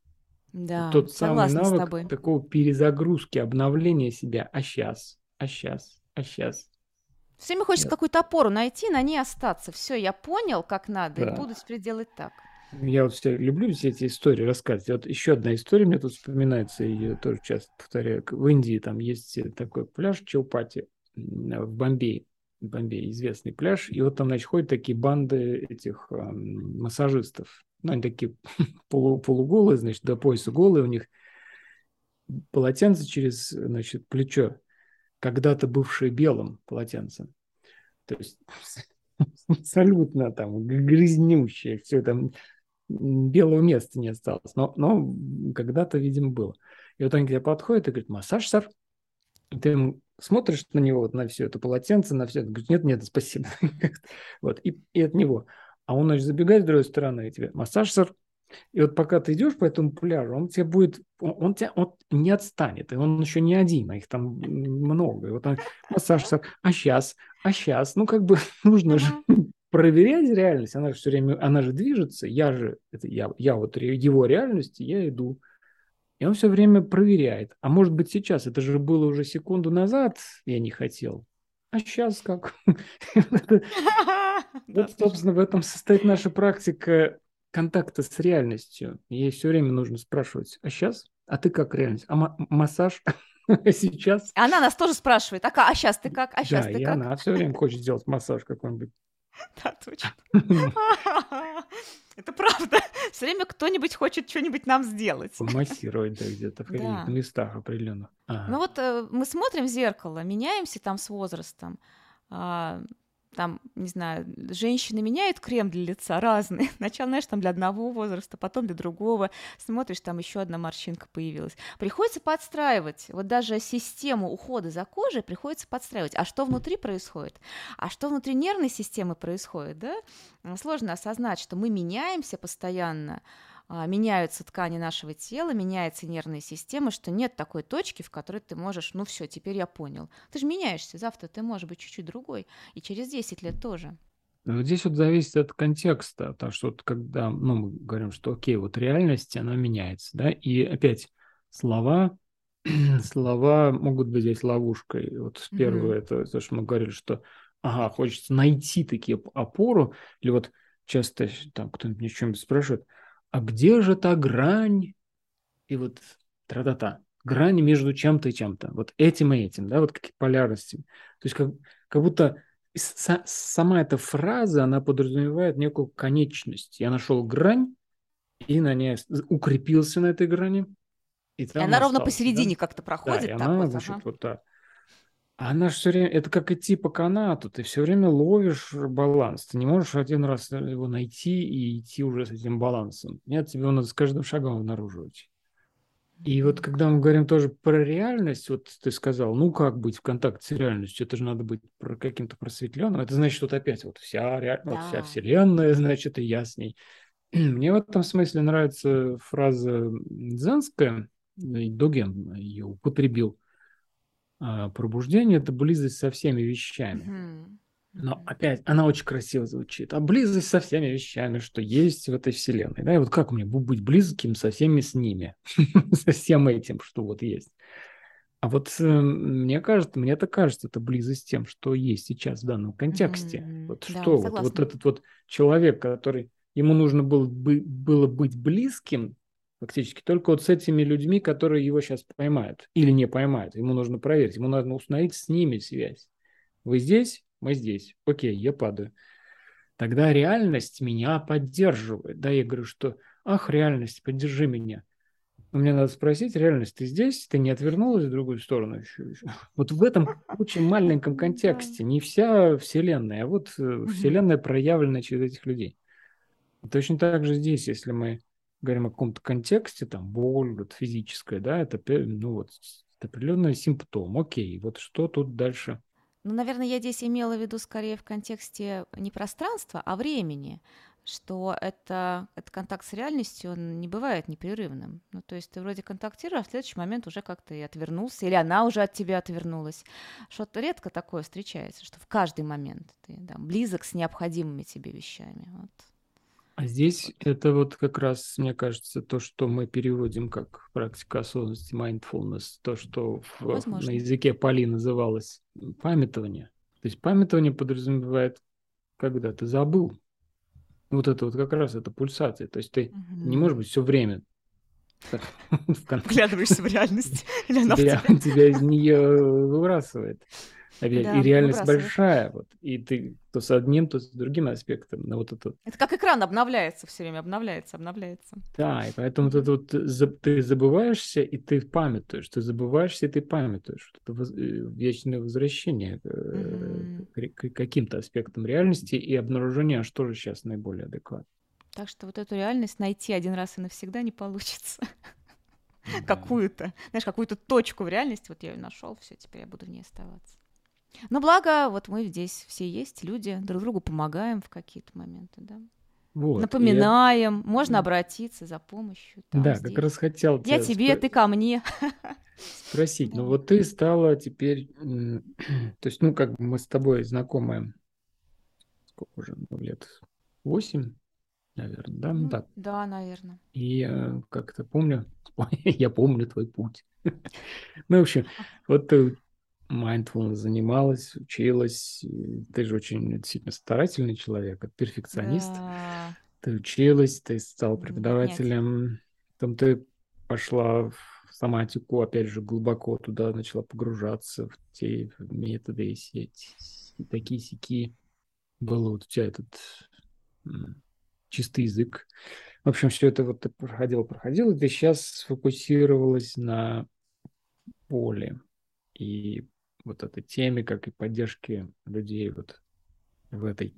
Speaker 2: Да,
Speaker 1: тот самый навык такого перезагрузки, обновления себя. А сейчас, а сейчас, а сейчас.
Speaker 2: Все время хочется да. какую-то опору найти, на ней остаться. Все, я понял, как надо, да. и буду теперь делать так.
Speaker 1: Я вот все люблю все эти истории рассказывать. Вот еще одна история мне тут вспоминается, и я тоже часто повторяю. В Индии там есть такой пляж Чаупати в Бомбее. В Бомбее известный пляж. И вот там, значит, ходят такие банды этих э, массажистов. Ну, они такие полу, полуголые, значит, до пояса голые. У них полотенце через, значит, плечо. Когда-то бывшее белым полотенцем. То есть абсолютно там грязнющее, все там белого места не осталось. Но, но когда-то, видимо, было. И вот он к тебе подходит и говорит, массаж, сэр. И ты ему смотришь на него, вот на все это полотенце, на все это, говорит, нет, нет, спасибо. вот, и, и от него. А он, значит, забегает с другой стороны, и тебе, массаж, сэр. И вот пока ты идешь по этому пляжу, он тебе будет, он, он тебя он не отстанет, и он еще не один, а их там много. И вот он, массаж, сэр, а сейчас, а сейчас, ну как бы нужно же проверять реальность, она же все время, она же движется, я же, это я, я вот его реальности, я иду. И он все время проверяет. А может быть сейчас, это же было уже секунду назад, я не хотел. А сейчас как? Вот, собственно, в этом состоит наша практика контакта с реальностью. Ей все время нужно спрашивать, а сейчас? А ты как реальность? А массаж? сейчас?
Speaker 2: Она нас тоже спрашивает, а, а сейчас ты как? А сейчас
Speaker 1: да,
Speaker 2: ты
Speaker 1: и
Speaker 2: как?
Speaker 1: она все время хочет сделать массаж какой-нибудь.
Speaker 2: Да, точно. Это правда. Все время кто-нибудь хочет что-нибудь нам сделать.
Speaker 1: Помассировать, да, где-то в каких-то местах определенно.
Speaker 2: Ну вот э, мы смотрим в зеркало, меняемся там с возрастом. А, там, не знаю, женщины меняют крем для лица разные. Сначала, знаешь, там для одного возраста, потом для другого. Смотришь, там еще одна морщинка появилась. Приходится подстраивать. Вот даже систему ухода за кожей приходится подстраивать. А что внутри происходит? А что внутри нервной системы происходит, да? Сложно осознать, что мы меняемся постоянно, меняются ткани нашего тела, меняется нервная система, что нет такой точки, в которой ты можешь, ну все, теперь я понял. Ты же меняешься, завтра ты можешь быть чуть-чуть другой, и через 10 лет тоже.
Speaker 1: Ну, здесь вот зависит от контекста, потому что вот когда ну, мы говорим, что окей, вот реальность, она меняется, да, и опять слова, слова могут быть здесь ловушкой. Вот первое, mm-hmm. это то, что мы говорили, что ага, хочется найти такие опору, или вот часто там кто-нибудь мне что-нибудь спрашивает, а где же та грань? И вот тра-та-та, грань между чем-то и чем-то, вот этим и этим, да, вот какие полярности. То есть как, как будто с, сама эта фраза, она подразумевает некую конечность. Я нашел грань, и на ней укрепился на этой грани.
Speaker 2: И, и она остался, ровно посередине да? как-то проходит. Да, и
Speaker 1: она, вот, значит, ага. вот так. Она же все время, это как идти по канату, ты все время ловишь баланс, ты не можешь один раз его найти и идти уже с этим балансом. Нет, тебе надо с каждым шагом обнаруживать. И вот когда мы говорим тоже про реальность, вот ты сказал, ну как быть в контакте с реальностью, это же надо быть каким-то просветленным, это значит, вот опять вот вся, ре... да. вот вся вселенная, значит, и я с ней. Мне в этом смысле нравится фраза дзенская, Доген ее употребил. А, Пробуждение – это близость со всеми вещами. Но опять, она очень красиво звучит. А близость со всеми вещами, что есть в этой вселенной. Да, и вот как мне быть близким со всеми с ними, со всем этим, что вот есть. А вот э, мне кажется, мне это кажется, это близость с тем, что есть сейчас в данном контексте. Mm-hmm. Вот да, что, вот, вот этот вот человек, который ему нужно было, бы, было быть близким, фактически, только вот с этими людьми, которые его сейчас поймают или не поймают. Ему нужно проверить, ему нужно установить с ними связь. Вы здесь? мы здесь, окей, я падаю. Тогда реальность меня поддерживает. Да, я говорю, что, ах, реальность, поддержи меня. Но мне надо спросить, реальность, ты здесь? Ты не отвернулась в другую сторону еще? Вот в этом очень маленьком контексте. Не вся Вселенная, а вот э, Вселенная проявлена через этих людей. Точно так же здесь, если мы говорим о каком-то контексте, там, боль вот, физическая, да, это, ну, вот, это определенный симптом. Окей, вот что тут дальше
Speaker 2: ну, наверное, я здесь имела в виду скорее в контексте не пространства, а времени, что это, это контакт с реальностью, он не бывает непрерывным. Ну, то есть ты вроде контактируешь, а в следующий момент уже как-то и отвернулся, или она уже от тебя отвернулась. Что-то редко такое встречается, что в каждый момент ты да, близок с необходимыми тебе вещами. Вот.
Speaker 1: А здесь это вот как раз, мне кажется, то, что мы переводим как практика осознанности, mindfulness, то, что в, на языке Пали называлось памятование. То есть памятование подразумевает, когда ты забыл. Вот это вот как раз это пульсация. То есть ты угу. не можешь быть все время
Speaker 2: Вглядываешься в реальность.
Speaker 1: Или она тебя, тебя из нее выбрасывает. Да, и реальность большая, вот, и ты то с одним, то с другим аспектом. Но вот это...
Speaker 2: это как экран обновляется все время, обновляется, обновляется.
Speaker 1: Да, и поэтому вот это вот ты забываешься, и ты памятуешь, ты забываешься, и ты памятуешь. Это. Э, вечное возвращение mm-hmm. к, каким-то аспектам реальности и обнаружение, что же сейчас наиболее адекватно.
Speaker 2: Так что вот эту реальность найти один раз и навсегда не получится. Какую-то, знаешь, какую-то точку в реальности, вот я ее нашел, все, теперь я буду в ней оставаться. Но благо, вот мы здесь все есть, люди, друг другу помогаем в какие-то моменты, да. Вот, Напоминаем, я... можно обратиться за помощью.
Speaker 1: Там, да, здесь. как раз хотел
Speaker 2: Я тебе, спро... ты ко мне.
Speaker 1: Спросить, ну вот ты стала теперь, то есть, ну, как бы мы с тобой знакомы, сколько уже, ну, лет, восемь, наверное, да? Ну,
Speaker 2: так. Да, наверное.
Speaker 1: И э, как-то помню, я помню твой путь. ну, в общем, вот ты mindfulness занималась, училась. Ты же очень действительно старательный человек, перфекционист. Да. Ты училась, ты стал преподавателем. Нет. Потом ты пошла в соматику, опять же, глубоко туда начала погружаться в те методы и сеть. И такие сики. Был вот у тебя этот чистый язык. В общем, все это вот ты проходила, проходила, и ты сейчас сфокусировалась на поле. И вот этой теме, как и поддержки людей вот в этой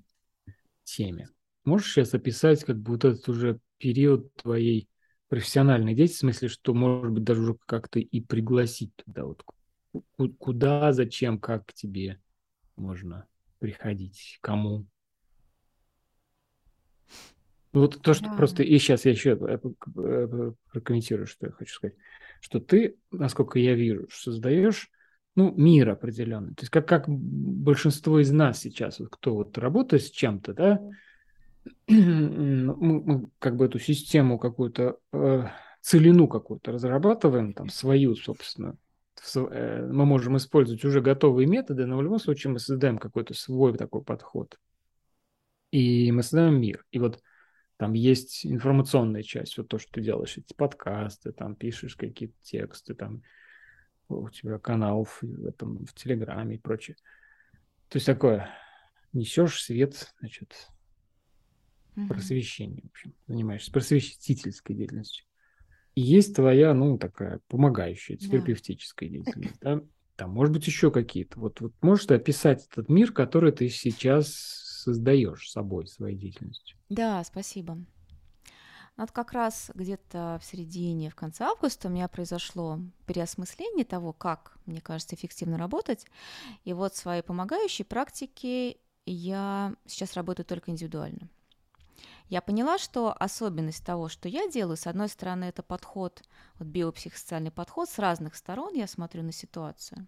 Speaker 1: теме. Можешь сейчас описать как бы вот этот уже период твоей профессиональной деятельности, в смысле, что, может быть, даже уже как-то и пригласить туда, вот куда, зачем, как к тебе можно приходить, кому? Вот то, что да. просто... И сейчас я еще э, э, прокомментирую, что я хочу сказать. Что ты, насколько я вижу, создаешь ну, мир определенный. То есть как, как большинство из нас сейчас, вот, кто вот работает с чем-то, да, мы, мы как бы эту систему какую-то, э, целину какую-то разрабатываем, там, свою, собственно. Э, мы можем использовать уже готовые методы, но в любом случае мы создаем какой-то свой такой подход. И мы создаем мир. И вот там есть информационная часть, вот то, что ты делаешь, эти подкасты, там пишешь какие-то тексты, там у тебя канал в, этом, в Телеграме и прочее. То есть такое, несешь свет, значит, mm-hmm. просвещение, в общем, занимаешься просветительской деятельностью. И есть твоя, ну, такая помогающая, терапевтическая yeah. деятельность, да? Там, может быть, еще какие-то. Вот, вот можешь ты описать этот мир, который ты сейчас создаешь собой, своей деятельностью?
Speaker 2: Да, спасибо. Вот как раз где-то в середине, в конце августа у меня произошло переосмысление того, как, мне кажется, эффективно работать. И вот свои помогающие практики я сейчас работаю только индивидуально. Я поняла, что особенность того, что я делаю, с одной стороны, это подход, вот биопсихосоциальный подход, с разных сторон я смотрю на ситуацию.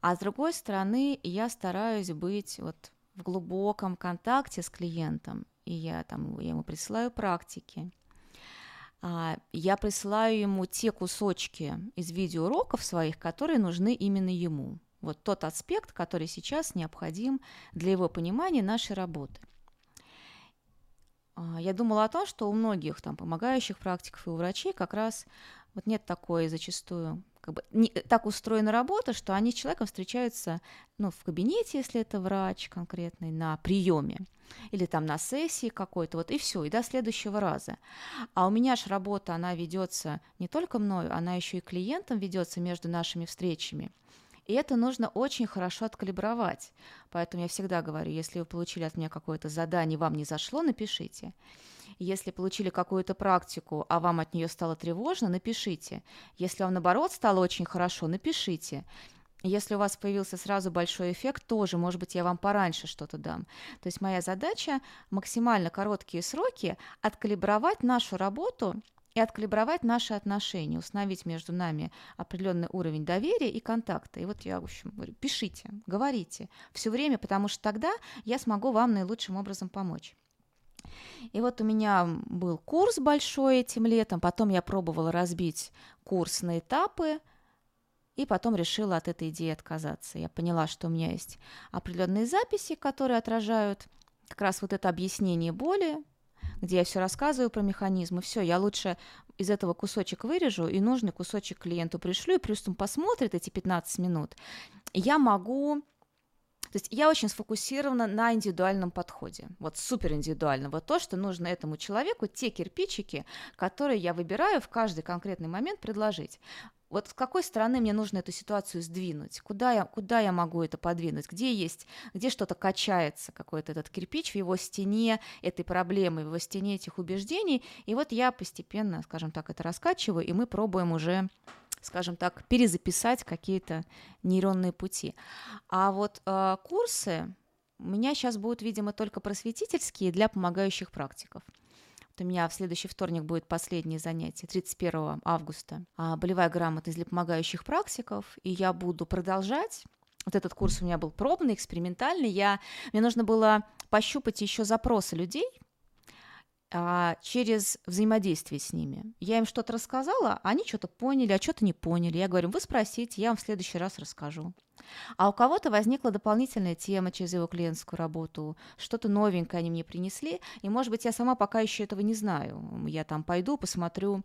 Speaker 2: А с другой стороны, я стараюсь быть вот в глубоком контакте с клиентом и я там я ему присылаю практики. А, я присылаю ему те кусочки из видеоуроков своих, которые нужны именно ему. Вот тот аспект, который сейчас необходим для его понимания нашей работы. А, я думала о том, что у многих там помогающих практиков и у врачей как раз вот нет такой зачастую как бы не, так устроена работа, что они с человеком встречаются ну, в кабинете, если это врач конкретный, на приеме или там на сессии какой-то, вот и все, и до следующего раза. А у меня же работа, она ведется не только мною, она еще и клиентом ведется между нашими встречами. И это нужно очень хорошо откалибровать. Поэтому я всегда говорю, если вы получили от меня какое-то задание, вам не зашло, напишите. Если получили какую-то практику, а вам от нее стало тревожно, напишите. Если вам наоборот стало очень хорошо, напишите. Если у вас появился сразу большой эффект, тоже, может быть, я вам пораньше что-то дам. То есть моя задача максимально короткие сроки откалибровать нашу работу и откалибровать наши отношения, установить между нами определенный уровень доверия и контакта. И вот я, в общем, говорю, пишите, говорите все время, потому что тогда я смогу вам наилучшим образом помочь. И вот у меня был курс большой этим летом, потом я пробовала разбить курс на этапы, и потом решила от этой идеи отказаться. Я поняла, что у меня есть определенные записи, которые отражают как раз вот это объяснение боли, где я все рассказываю про механизмы. Все, я лучше из этого кусочек вырежу и нужный кусочек клиенту пришлю, и плюс он посмотрит эти 15 минут. Я могу то есть я очень сфокусирована на индивидуальном подходе, вот супер индивидуально. Вот то, что нужно этому человеку, те кирпичики, которые я выбираю в каждый конкретный момент предложить. Вот с какой стороны мне нужно эту ситуацию сдвинуть? Куда я, куда я могу это подвинуть? Где есть, где что-то качается, какой-то этот кирпич в его стене этой проблемы, в его стене этих убеждений. И вот я постепенно, скажем так, это раскачиваю, и мы пробуем уже скажем так, перезаписать какие-то нейронные пути. А вот э, курсы у меня сейчас будут, видимо, только просветительские для помогающих практиков. У меня в следующий вторник будет последнее занятие, 31 августа. А, болевая грамотность для помогающих практиков. И я буду продолжать вот этот курс у меня был пробный, экспериментальный. Я, мне нужно было пощупать еще запросы людей, а, через взаимодействие с ними. Я им что-то рассказала, они что-то поняли, а что-то не поняли. Я говорю, вы спросите, я вам в следующий раз расскажу. А у кого-то возникла дополнительная тема через его клиентскую работу, что-то новенькое они мне принесли, и, может быть, я сама пока еще этого не знаю. Я там пойду, посмотрю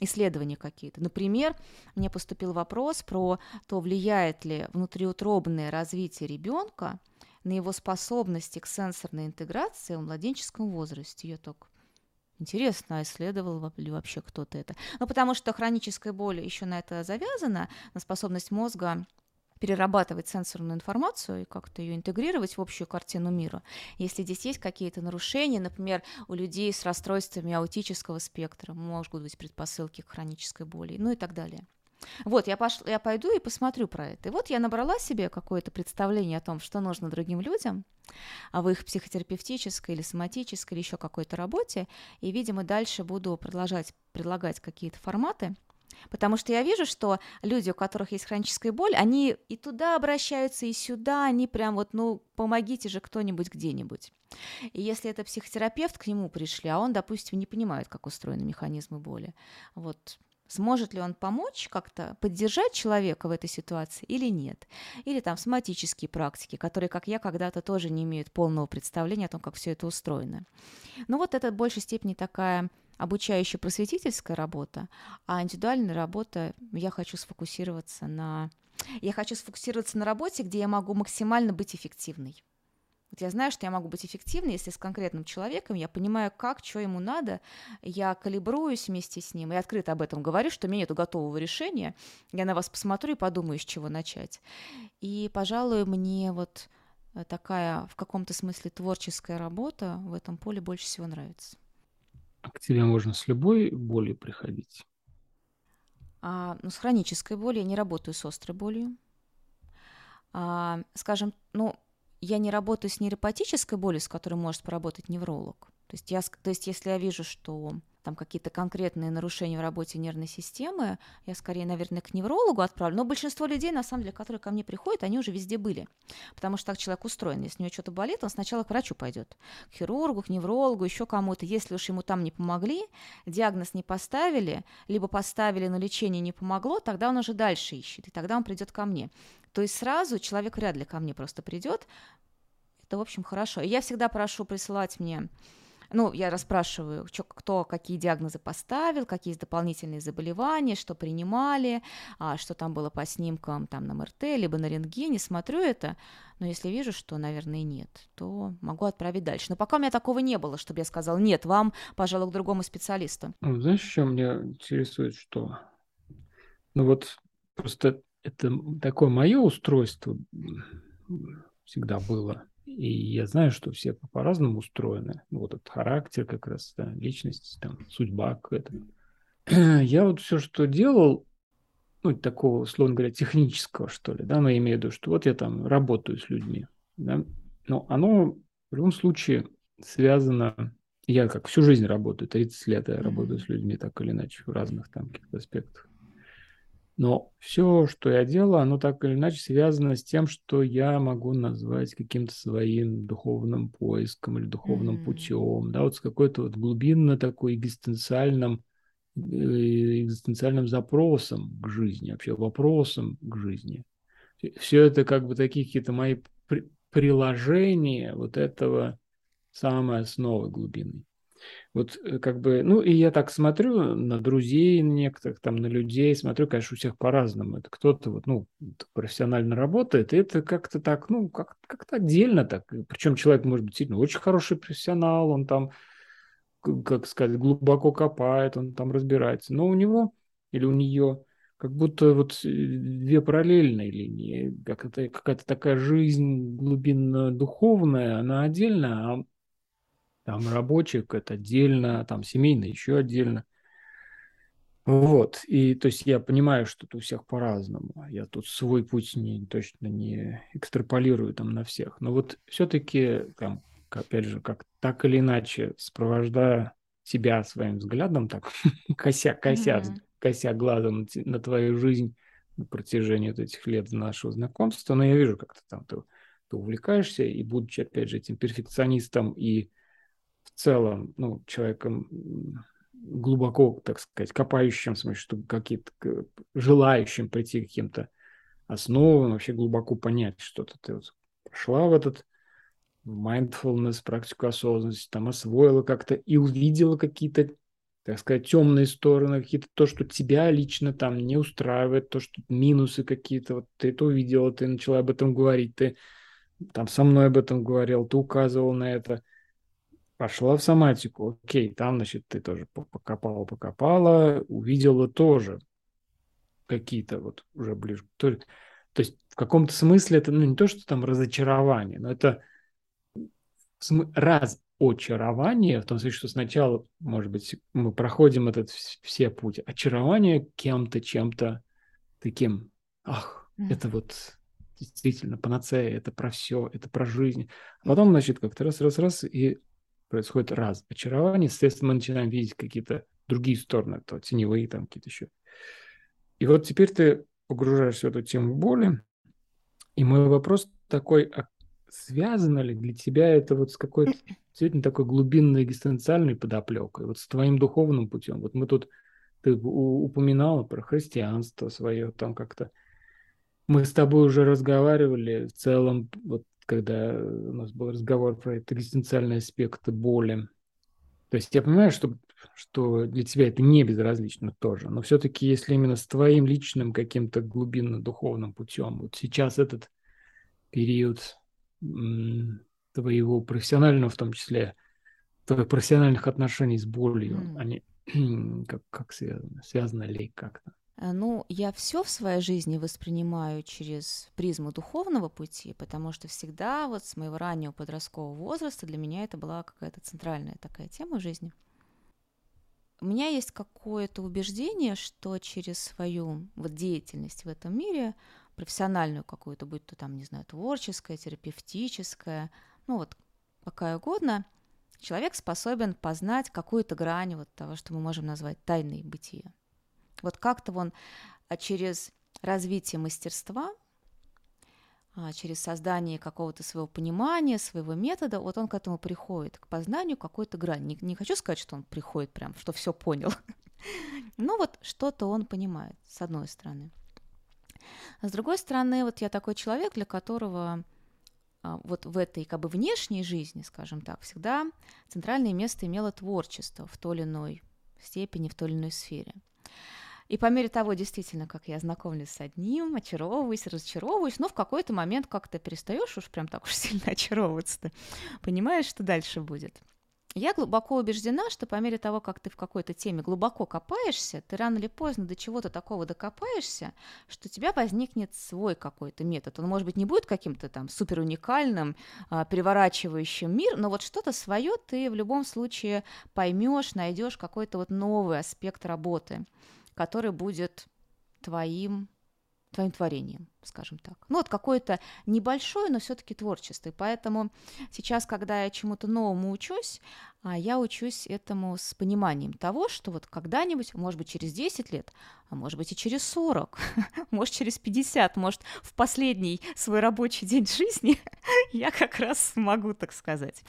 Speaker 2: исследования какие-то. Например, мне поступил вопрос про то, влияет ли внутриутробное развитие ребенка на его способности к сенсорной интеграции в младенческом возрасте. Я так Интересно, а исследовал ли вообще кто-то это? Ну, потому что хроническая боль еще на это завязана, на способность мозга перерабатывать сенсорную информацию и как-то ее интегрировать в общую картину мира. Если здесь есть какие-то нарушения, например, у людей с расстройствами аутического спектра могут быть предпосылки к хронической боли, ну и так далее. Вот, я, пош... я пойду и посмотрю про это. И вот я набрала себе какое-то представление о том, что нужно другим людям, а в их психотерапевтической или соматической или еще какой-то работе, и, видимо, дальше буду продолжать предлагать какие-то форматы, Потому что я вижу, что люди, у которых есть хроническая боль, они и туда обращаются, и сюда, они прям вот, ну, помогите же кто-нибудь где-нибудь. И если это психотерапевт, к нему пришли, а он, допустим, не понимает, как устроены механизмы боли, вот Сможет ли он помочь как-то поддержать человека в этой ситуации или нет? Или там соматические практики, которые, как я, когда-то тоже не имеют полного представления о том, как все это устроено. Ну вот это в большей степени такая обучающая просветительская работа, а индивидуальная работа я хочу сфокусироваться на... Я хочу сфокусироваться на работе, где я могу максимально быть эффективной. Вот я знаю, что я могу быть эффективной, если с конкретным человеком я понимаю, как, что ему надо, я калибруюсь вместе с ним и открыто об этом говорю, что у меня нет готового решения, я на вас посмотрю и подумаю, с чего начать. И, пожалуй, мне вот э, такая в каком-то смысле творческая работа в этом поле больше всего нравится.
Speaker 1: К тебе можно с любой болью приходить?
Speaker 2: А, ну, с хронической болью я не работаю с острой болью. А, скажем, ну, я не работаю с нейропатической болью, с которой может поработать невролог. То есть, я, то есть если я вижу, что там какие-то конкретные нарушения в работе нервной системы, я скорее, наверное, к неврологу отправлю. Но большинство людей, на самом деле, которые ко мне приходят, они уже везде были. Потому что так человек устроен. Если у него что-то болит, он сначала к врачу пойдет. К хирургу, к неврологу, еще кому-то. Если уж ему там не помогли, диагноз не поставили, либо поставили, но лечение не помогло, тогда он уже дальше ищет. И тогда он придет ко мне. То есть сразу человек вряд ли ко мне просто придет. Это, в общем, хорошо. И я всегда прошу присылать мне ну, я расспрашиваю, чё, кто какие диагнозы поставил, какие есть дополнительные заболевания, что принимали, а, что там было по снимкам там на МРТ, либо на рентгене, смотрю это, но если вижу, что, наверное, нет, то могу отправить дальше. Но пока у меня такого не было, чтобы я сказал, нет, вам, пожалуй, к другому специалисту.
Speaker 1: Ну, знаешь, что меня интересует, что... Ну вот просто это такое мое устройство всегда было. И я знаю, что все по-разному устроены. Вот этот характер как раз, да, личность, там, судьба какая-то. Я вот все, что делал, ну, такого, условно говоря, технического, что ли, да, но я имею в виду, что вот я там работаю с людьми, да, но оно в любом случае связано, я как всю жизнь работаю, 30 лет я работаю с людьми так или иначе в разных там каких-то аспектах. Но все, что я делаю, оно так или иначе связано с тем, что я могу назвать каким-то своим духовным поиском или духовным mm-hmm. путем, да, вот с какой-то вот глубинно такой экзистенциальным, э, экзистенциальным запросом к жизни, вообще вопросом к жизни. Все это как бы такие какие-то мои приложения вот этого самой основы глубины. Вот э, как бы, ну и я так смотрю на друзей некоторых, там на людей, смотрю, конечно, у всех по-разному. Это кто-то вот, ну, профессионально работает, и это как-то так, ну, как- как-то отдельно так. Причем человек может быть сильно очень хороший профессионал, он там, как сказать, глубоко копает, он там разбирается. Но у него или у нее как будто вот э, две параллельные линии, как это, какая-то такая жизнь глубинно духовная, она отдельно, а там рабочих это отдельно, там семейно еще отдельно. Вот, и то есть я понимаю, что это у всех по-разному. Я тут свой путь не, точно не экстраполирую там на всех. Но вот все-таки, там, опять же, как так или иначе, сопровождая тебя своим взглядом, так, кося, кося, mm-hmm. кося глазом на, на твою жизнь на протяжении вот этих лет нашего знакомства, но я вижу, как ты там ты, ты увлекаешься, и будучи, опять же, этим перфекционистом и в целом, ну, человеком глубоко, так сказать, копающим, в смысле, что какие-то желающим прийти к каким-то основам, вообще глубоко понять что-то. Ты вот пошла в этот mindfulness, практику осознанности, там освоила как-то и увидела какие-то, так сказать, темные стороны, какие-то то, что тебя лично там не устраивает, то, что минусы какие-то, вот ты это увидела, ты начала об этом говорить, ты там со мной об этом говорил, ты указывал на это – пошла в соматику. Окей, там, значит, ты тоже покопала, покопала, увидела тоже какие-то вот уже ближе. То, то есть в каком-то смысле это, ну, не то, что там разочарование, но это разочарование, в том смысле, что сначала, может быть, мы проходим этот все путь очарования кем-то, чем-то таким, ах, это вот действительно панацея, это про все, это про жизнь. А потом, значит, как-то раз-раз-раз, и происходит раз очарование, соответственно, мы начинаем видеть какие-то другие стороны, то теневые там какие-то еще. И вот теперь ты погружаешься в эту тему боли, и мой вопрос такой, а связано ли для тебя это вот с какой-то действительно такой глубинной экзистенциальной подоплекой, вот с твоим духовным путем? Вот мы тут, ты упоминала про христианство свое, там как-то мы с тобой уже разговаривали в целом, вот когда у нас был разговор про это экзистенциальные аспекты боли. То есть я понимаю, что, что для тебя это не безразлично тоже, но все-таки если именно с твоим личным каким-то глубинно-духовным путем, вот сейчас этот период твоего профессионального, в том числе, твоих профессиональных отношений с болью, mm. они как, как связаны? Связаны ли как-то?
Speaker 2: Э, ну, я все в своей жизни воспринимаю через призму духовного пути, потому что всегда вот с моего раннего подросткового возраста для меня это была какая-то центральная такая тема в жизни. У меня есть какое-то убеждение, что через свою вот деятельность в этом мире, профессиональную какую-то, будь то там, не знаю, творческая, терапевтическая, ну вот какая угодно, человек способен познать какую-то грань вот того, что мы можем назвать тайной бытия. Вот как-то он а, через развитие мастерства, а, через создание какого-то своего понимания, своего метода, вот он к этому приходит, к познанию какой-то грани. Не, не хочу сказать, что он приходит прям, что все понял. Но вот что-то он понимает, с одной стороны. А с другой стороны, вот я такой человек, для которого вот в этой как бы внешней жизни, скажем так, всегда центральное место имело творчество в той или иной степени, в той или иной сфере. И по мере того, действительно, как я знакомлюсь с одним, очаровываюсь, разочаровываюсь, но в какой-то момент как-то перестаешь уж прям так уж сильно очаровываться, понимаешь, что дальше будет. Я глубоко убеждена, что по мере того, как ты в какой-то теме глубоко копаешься, ты рано или поздно до чего-то такого докопаешься, что у тебя возникнет свой какой-то метод. Он, может быть, не будет каким-то там супер уникальным, а, переворачивающим мир, но вот что-то свое ты в любом случае поймешь, найдешь какой-то вот новый аспект работы который будет твоим, твоим творением, скажем так. Ну вот какое-то небольшое, но все-таки творчество. И поэтому сейчас, когда я чему-то новому учусь, а я учусь этому с пониманием того, что вот когда-нибудь, может быть, через 10 лет, а может быть и через 40, может через 50, может в последний свой рабочий день жизни я как раз смогу, так сказать.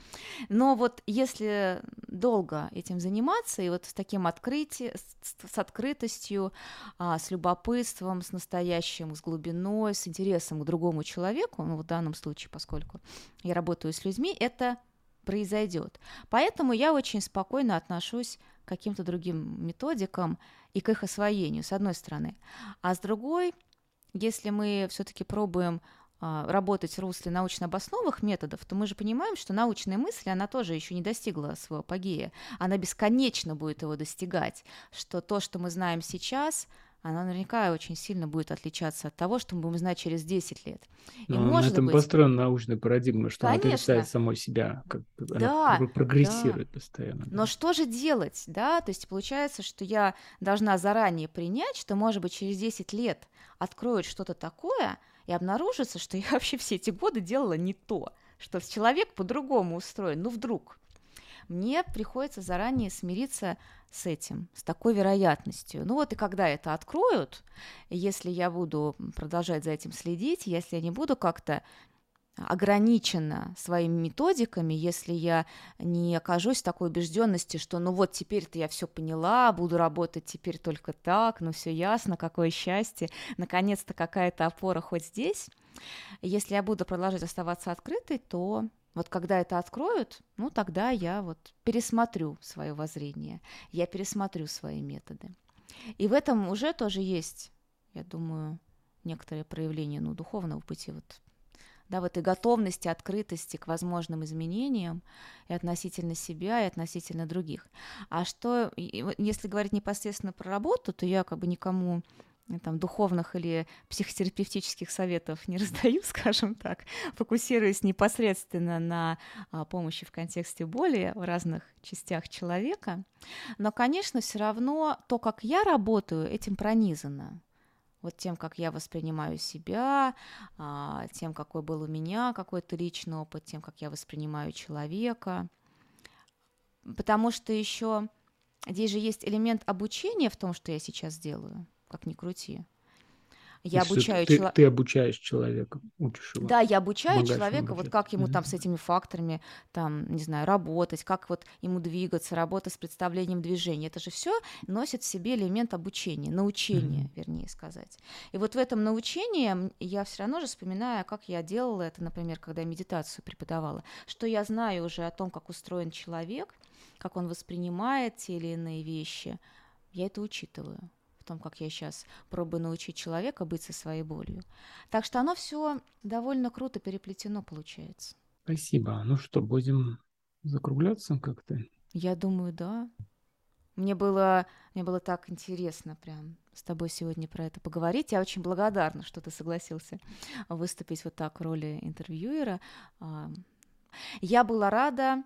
Speaker 2: Но вот если долго этим заниматься, и вот с таким открытием, с, с открытостью, а, с любопытством, с настоящим, с глубиной, с интересом к другому человеку, ну в данном случае, поскольку я работаю с людьми, это произойдет. Поэтому я очень спокойно отношусь к каким-то другим методикам и к их освоению, с одной стороны. А с другой, если мы все-таки пробуем а, работать в русле научно обоснованных методов, то мы же понимаем, что научная мысль, она тоже еще не достигла своего апогея. Она бесконечно будет его достигать, что то, что мы знаем сейчас, она наверняка очень сильно будет отличаться от того, что мы будем знать через 10 лет.
Speaker 1: И Но может на этом быть... построена научная парадигма, что Конечно. она отрицает самой себя, как да, она прогрессирует да. постоянно.
Speaker 2: Да. Но что же делать, да? То есть получается, что я должна заранее принять, что, может быть, через 10 лет откроют что-то такое, и обнаружится, что я вообще все эти годы делала не то, что человек по-другому устроен, ну вдруг. Мне приходится заранее смириться с этим, с такой вероятностью. Ну вот и когда это откроют, если я буду продолжать за этим следить, если я не буду как-то ограничена своими методиками, если я не окажусь в такой убежденности, что ну вот теперь-то я все поняла, буду работать теперь только так, ну все ясно, какое счастье, наконец-то какая-то опора хоть здесь. Если я буду продолжать оставаться открытой, то вот когда это откроют, ну тогда я вот пересмотрю свое воззрение, я пересмотрю свои методы. И в этом уже тоже есть, я думаю, некоторые проявления ну, духовного пути, вот, да, в этой готовности, открытости к возможным изменениям и относительно себя, и относительно других. А что, если говорить непосредственно про работу, то я как бы никому там, духовных или психотерапевтических советов не раздаю, скажем так, фокусируясь непосредственно на а, помощи в контексте боли в разных частях человека. Но, конечно, все равно то, как я работаю, этим пронизано. Вот тем, как я воспринимаю себя, а, тем, какой был у меня какой-то личный опыт, тем, как я воспринимаю человека. Потому что еще здесь же есть элемент обучения в том, что я сейчас делаю как ни крути.
Speaker 1: Я обучаю ты, чело... ты обучаешь человека, учишь его.
Speaker 2: Да, я обучаю человека, вот как ему там с этими факторами, там, не знаю, работать, как вот ему двигаться, работа с представлением движения. Это же все носит в себе элемент обучения, научения, mm-hmm. вернее сказать. И вот в этом научении я все равно же вспоминаю, как я делала это, например, когда я медитацию преподавала, что я знаю уже о том, как устроен человек, как он воспринимает те или иные вещи, я это учитываю том, как я сейчас пробую научить человека быть со своей болью. Так что оно все довольно круто переплетено получается.
Speaker 1: Спасибо. Ну что, будем закругляться как-то?
Speaker 2: Я думаю, да. Мне было, мне было так интересно прям с тобой сегодня про это поговорить. Я очень благодарна, что ты согласился выступить вот так в роли интервьюера. Я была рада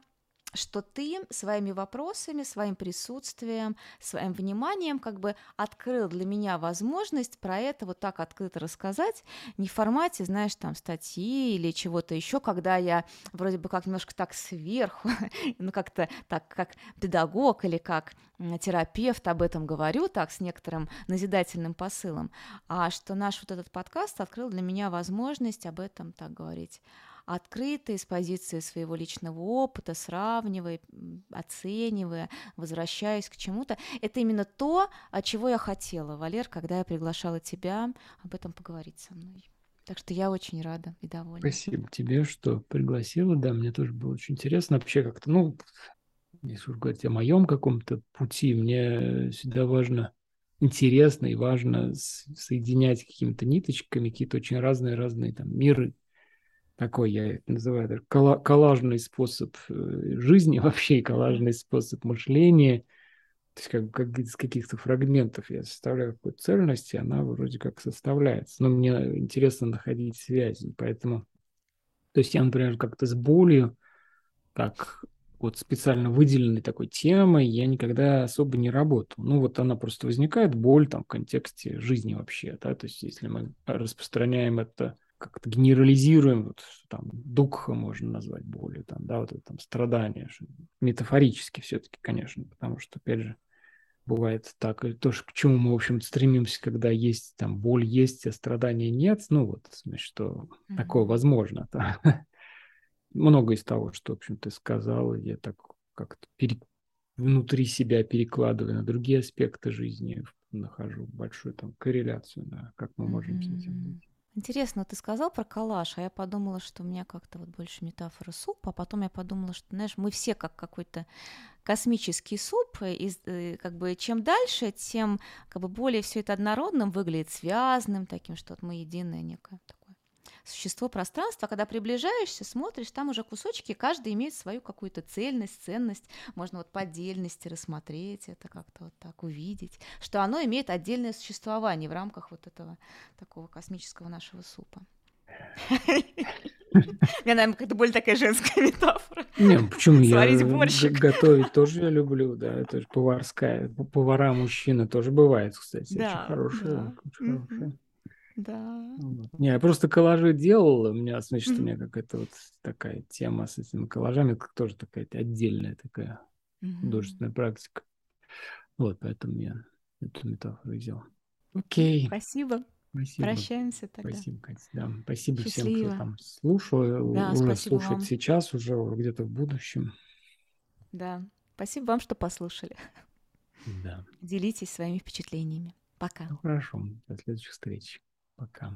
Speaker 2: что ты своими вопросами, своим присутствием, своим вниманием как бы открыл для меня возможность про это вот так открыто рассказать, не в формате, знаешь, там статьи или чего-то еще, когда я вроде бы как немножко так сверху, ну как-то так как педагог или как терапевт об этом говорю, так с некоторым назидательным посылом, а что наш вот этот подкаст открыл для меня возможность об этом так говорить открыто из позиции своего личного опыта, сравнивая, оценивая, возвращаясь к чему-то. Это именно то, от чего я хотела, Валер, когда я приглашала тебя об этом поговорить со мной. Так что я очень рада и довольна.
Speaker 1: Спасибо тебе, что пригласила. Да, мне тоже было очень интересно. Вообще как-то, ну, если уж говорить о моем каком-то пути, мне всегда важно, интересно и важно соединять какими-то ниточками какие-то очень разные-разные там миры, такой, я это называю, даже коллажный способ э, жизни, вообще коллажный способ мышления. То есть как, как из каких-то фрагментов я составляю какую-то цельность, и она вроде как составляется. Но мне интересно находить связи, поэтому... То есть я, например, как-то с болью, как вот специально выделенной такой темой я никогда особо не работал. Ну вот она просто возникает, боль там в контексте жизни вообще, да, то есть если мы распространяем это как-то генерализируем, вот, там, дукха можно назвать болью, там, да, вот это там страдание, метафорически все-таки, конечно, потому что, опять же, бывает так, и то, к чему мы, в общем стремимся, когда есть там боль есть, а страдания нет, ну вот, значит, что mm-hmm. такое возможно. Много из того, что, в общем, ты сказал, я так как-то пере... внутри себя перекладываю на другие аспекты жизни, нахожу большую там корреляцию, да, как мы можем mm-hmm. с этим быть.
Speaker 2: Интересно, ты сказал про коллаж, а я подумала, что у меня как-то вот больше метафора супа, а потом я подумала, что, знаешь, мы все как какой-то космический суп, и э, как бы чем дальше, тем как бы более все это однородным выглядит, связанным таким, что вот мы единое некое существо пространства, когда приближаешься, смотришь, там уже кусочки, каждый имеет свою какую-то цельность, ценность, можно вот по отдельности рассмотреть это как-то вот так увидеть, что оно имеет отдельное существование в рамках вот этого такого космического нашего супа. Я, наверное, какая-то более такая женская метафора.
Speaker 1: Не, ну почему я борщик. готовить тоже я люблю, да, это же поварская, повара мужчины тоже бывает, кстати, да, очень хорошие, да. очень хорошие.
Speaker 2: Да.
Speaker 1: Не, я просто коллажи делал, у меня, значит, mm-hmm. у меня какая-то вот такая тема с этими коллажами, это тоже такая отдельная такая mm-hmm. художественная практика. Вот, поэтому я эту метафору взял. Окей.
Speaker 2: Спасибо. Спасибо. Прощаемся тогда.
Speaker 1: Спасибо, Катя. Да. Спасибо Счастливо. всем, кто там слушал, да, уже слушает вам. сейчас, уже где-то в будущем.
Speaker 2: Да. Спасибо вам, что послушали.
Speaker 1: Да.
Speaker 2: Делитесь своими впечатлениями. Пока.
Speaker 1: Ну, хорошо. До следующих встреч. Пока.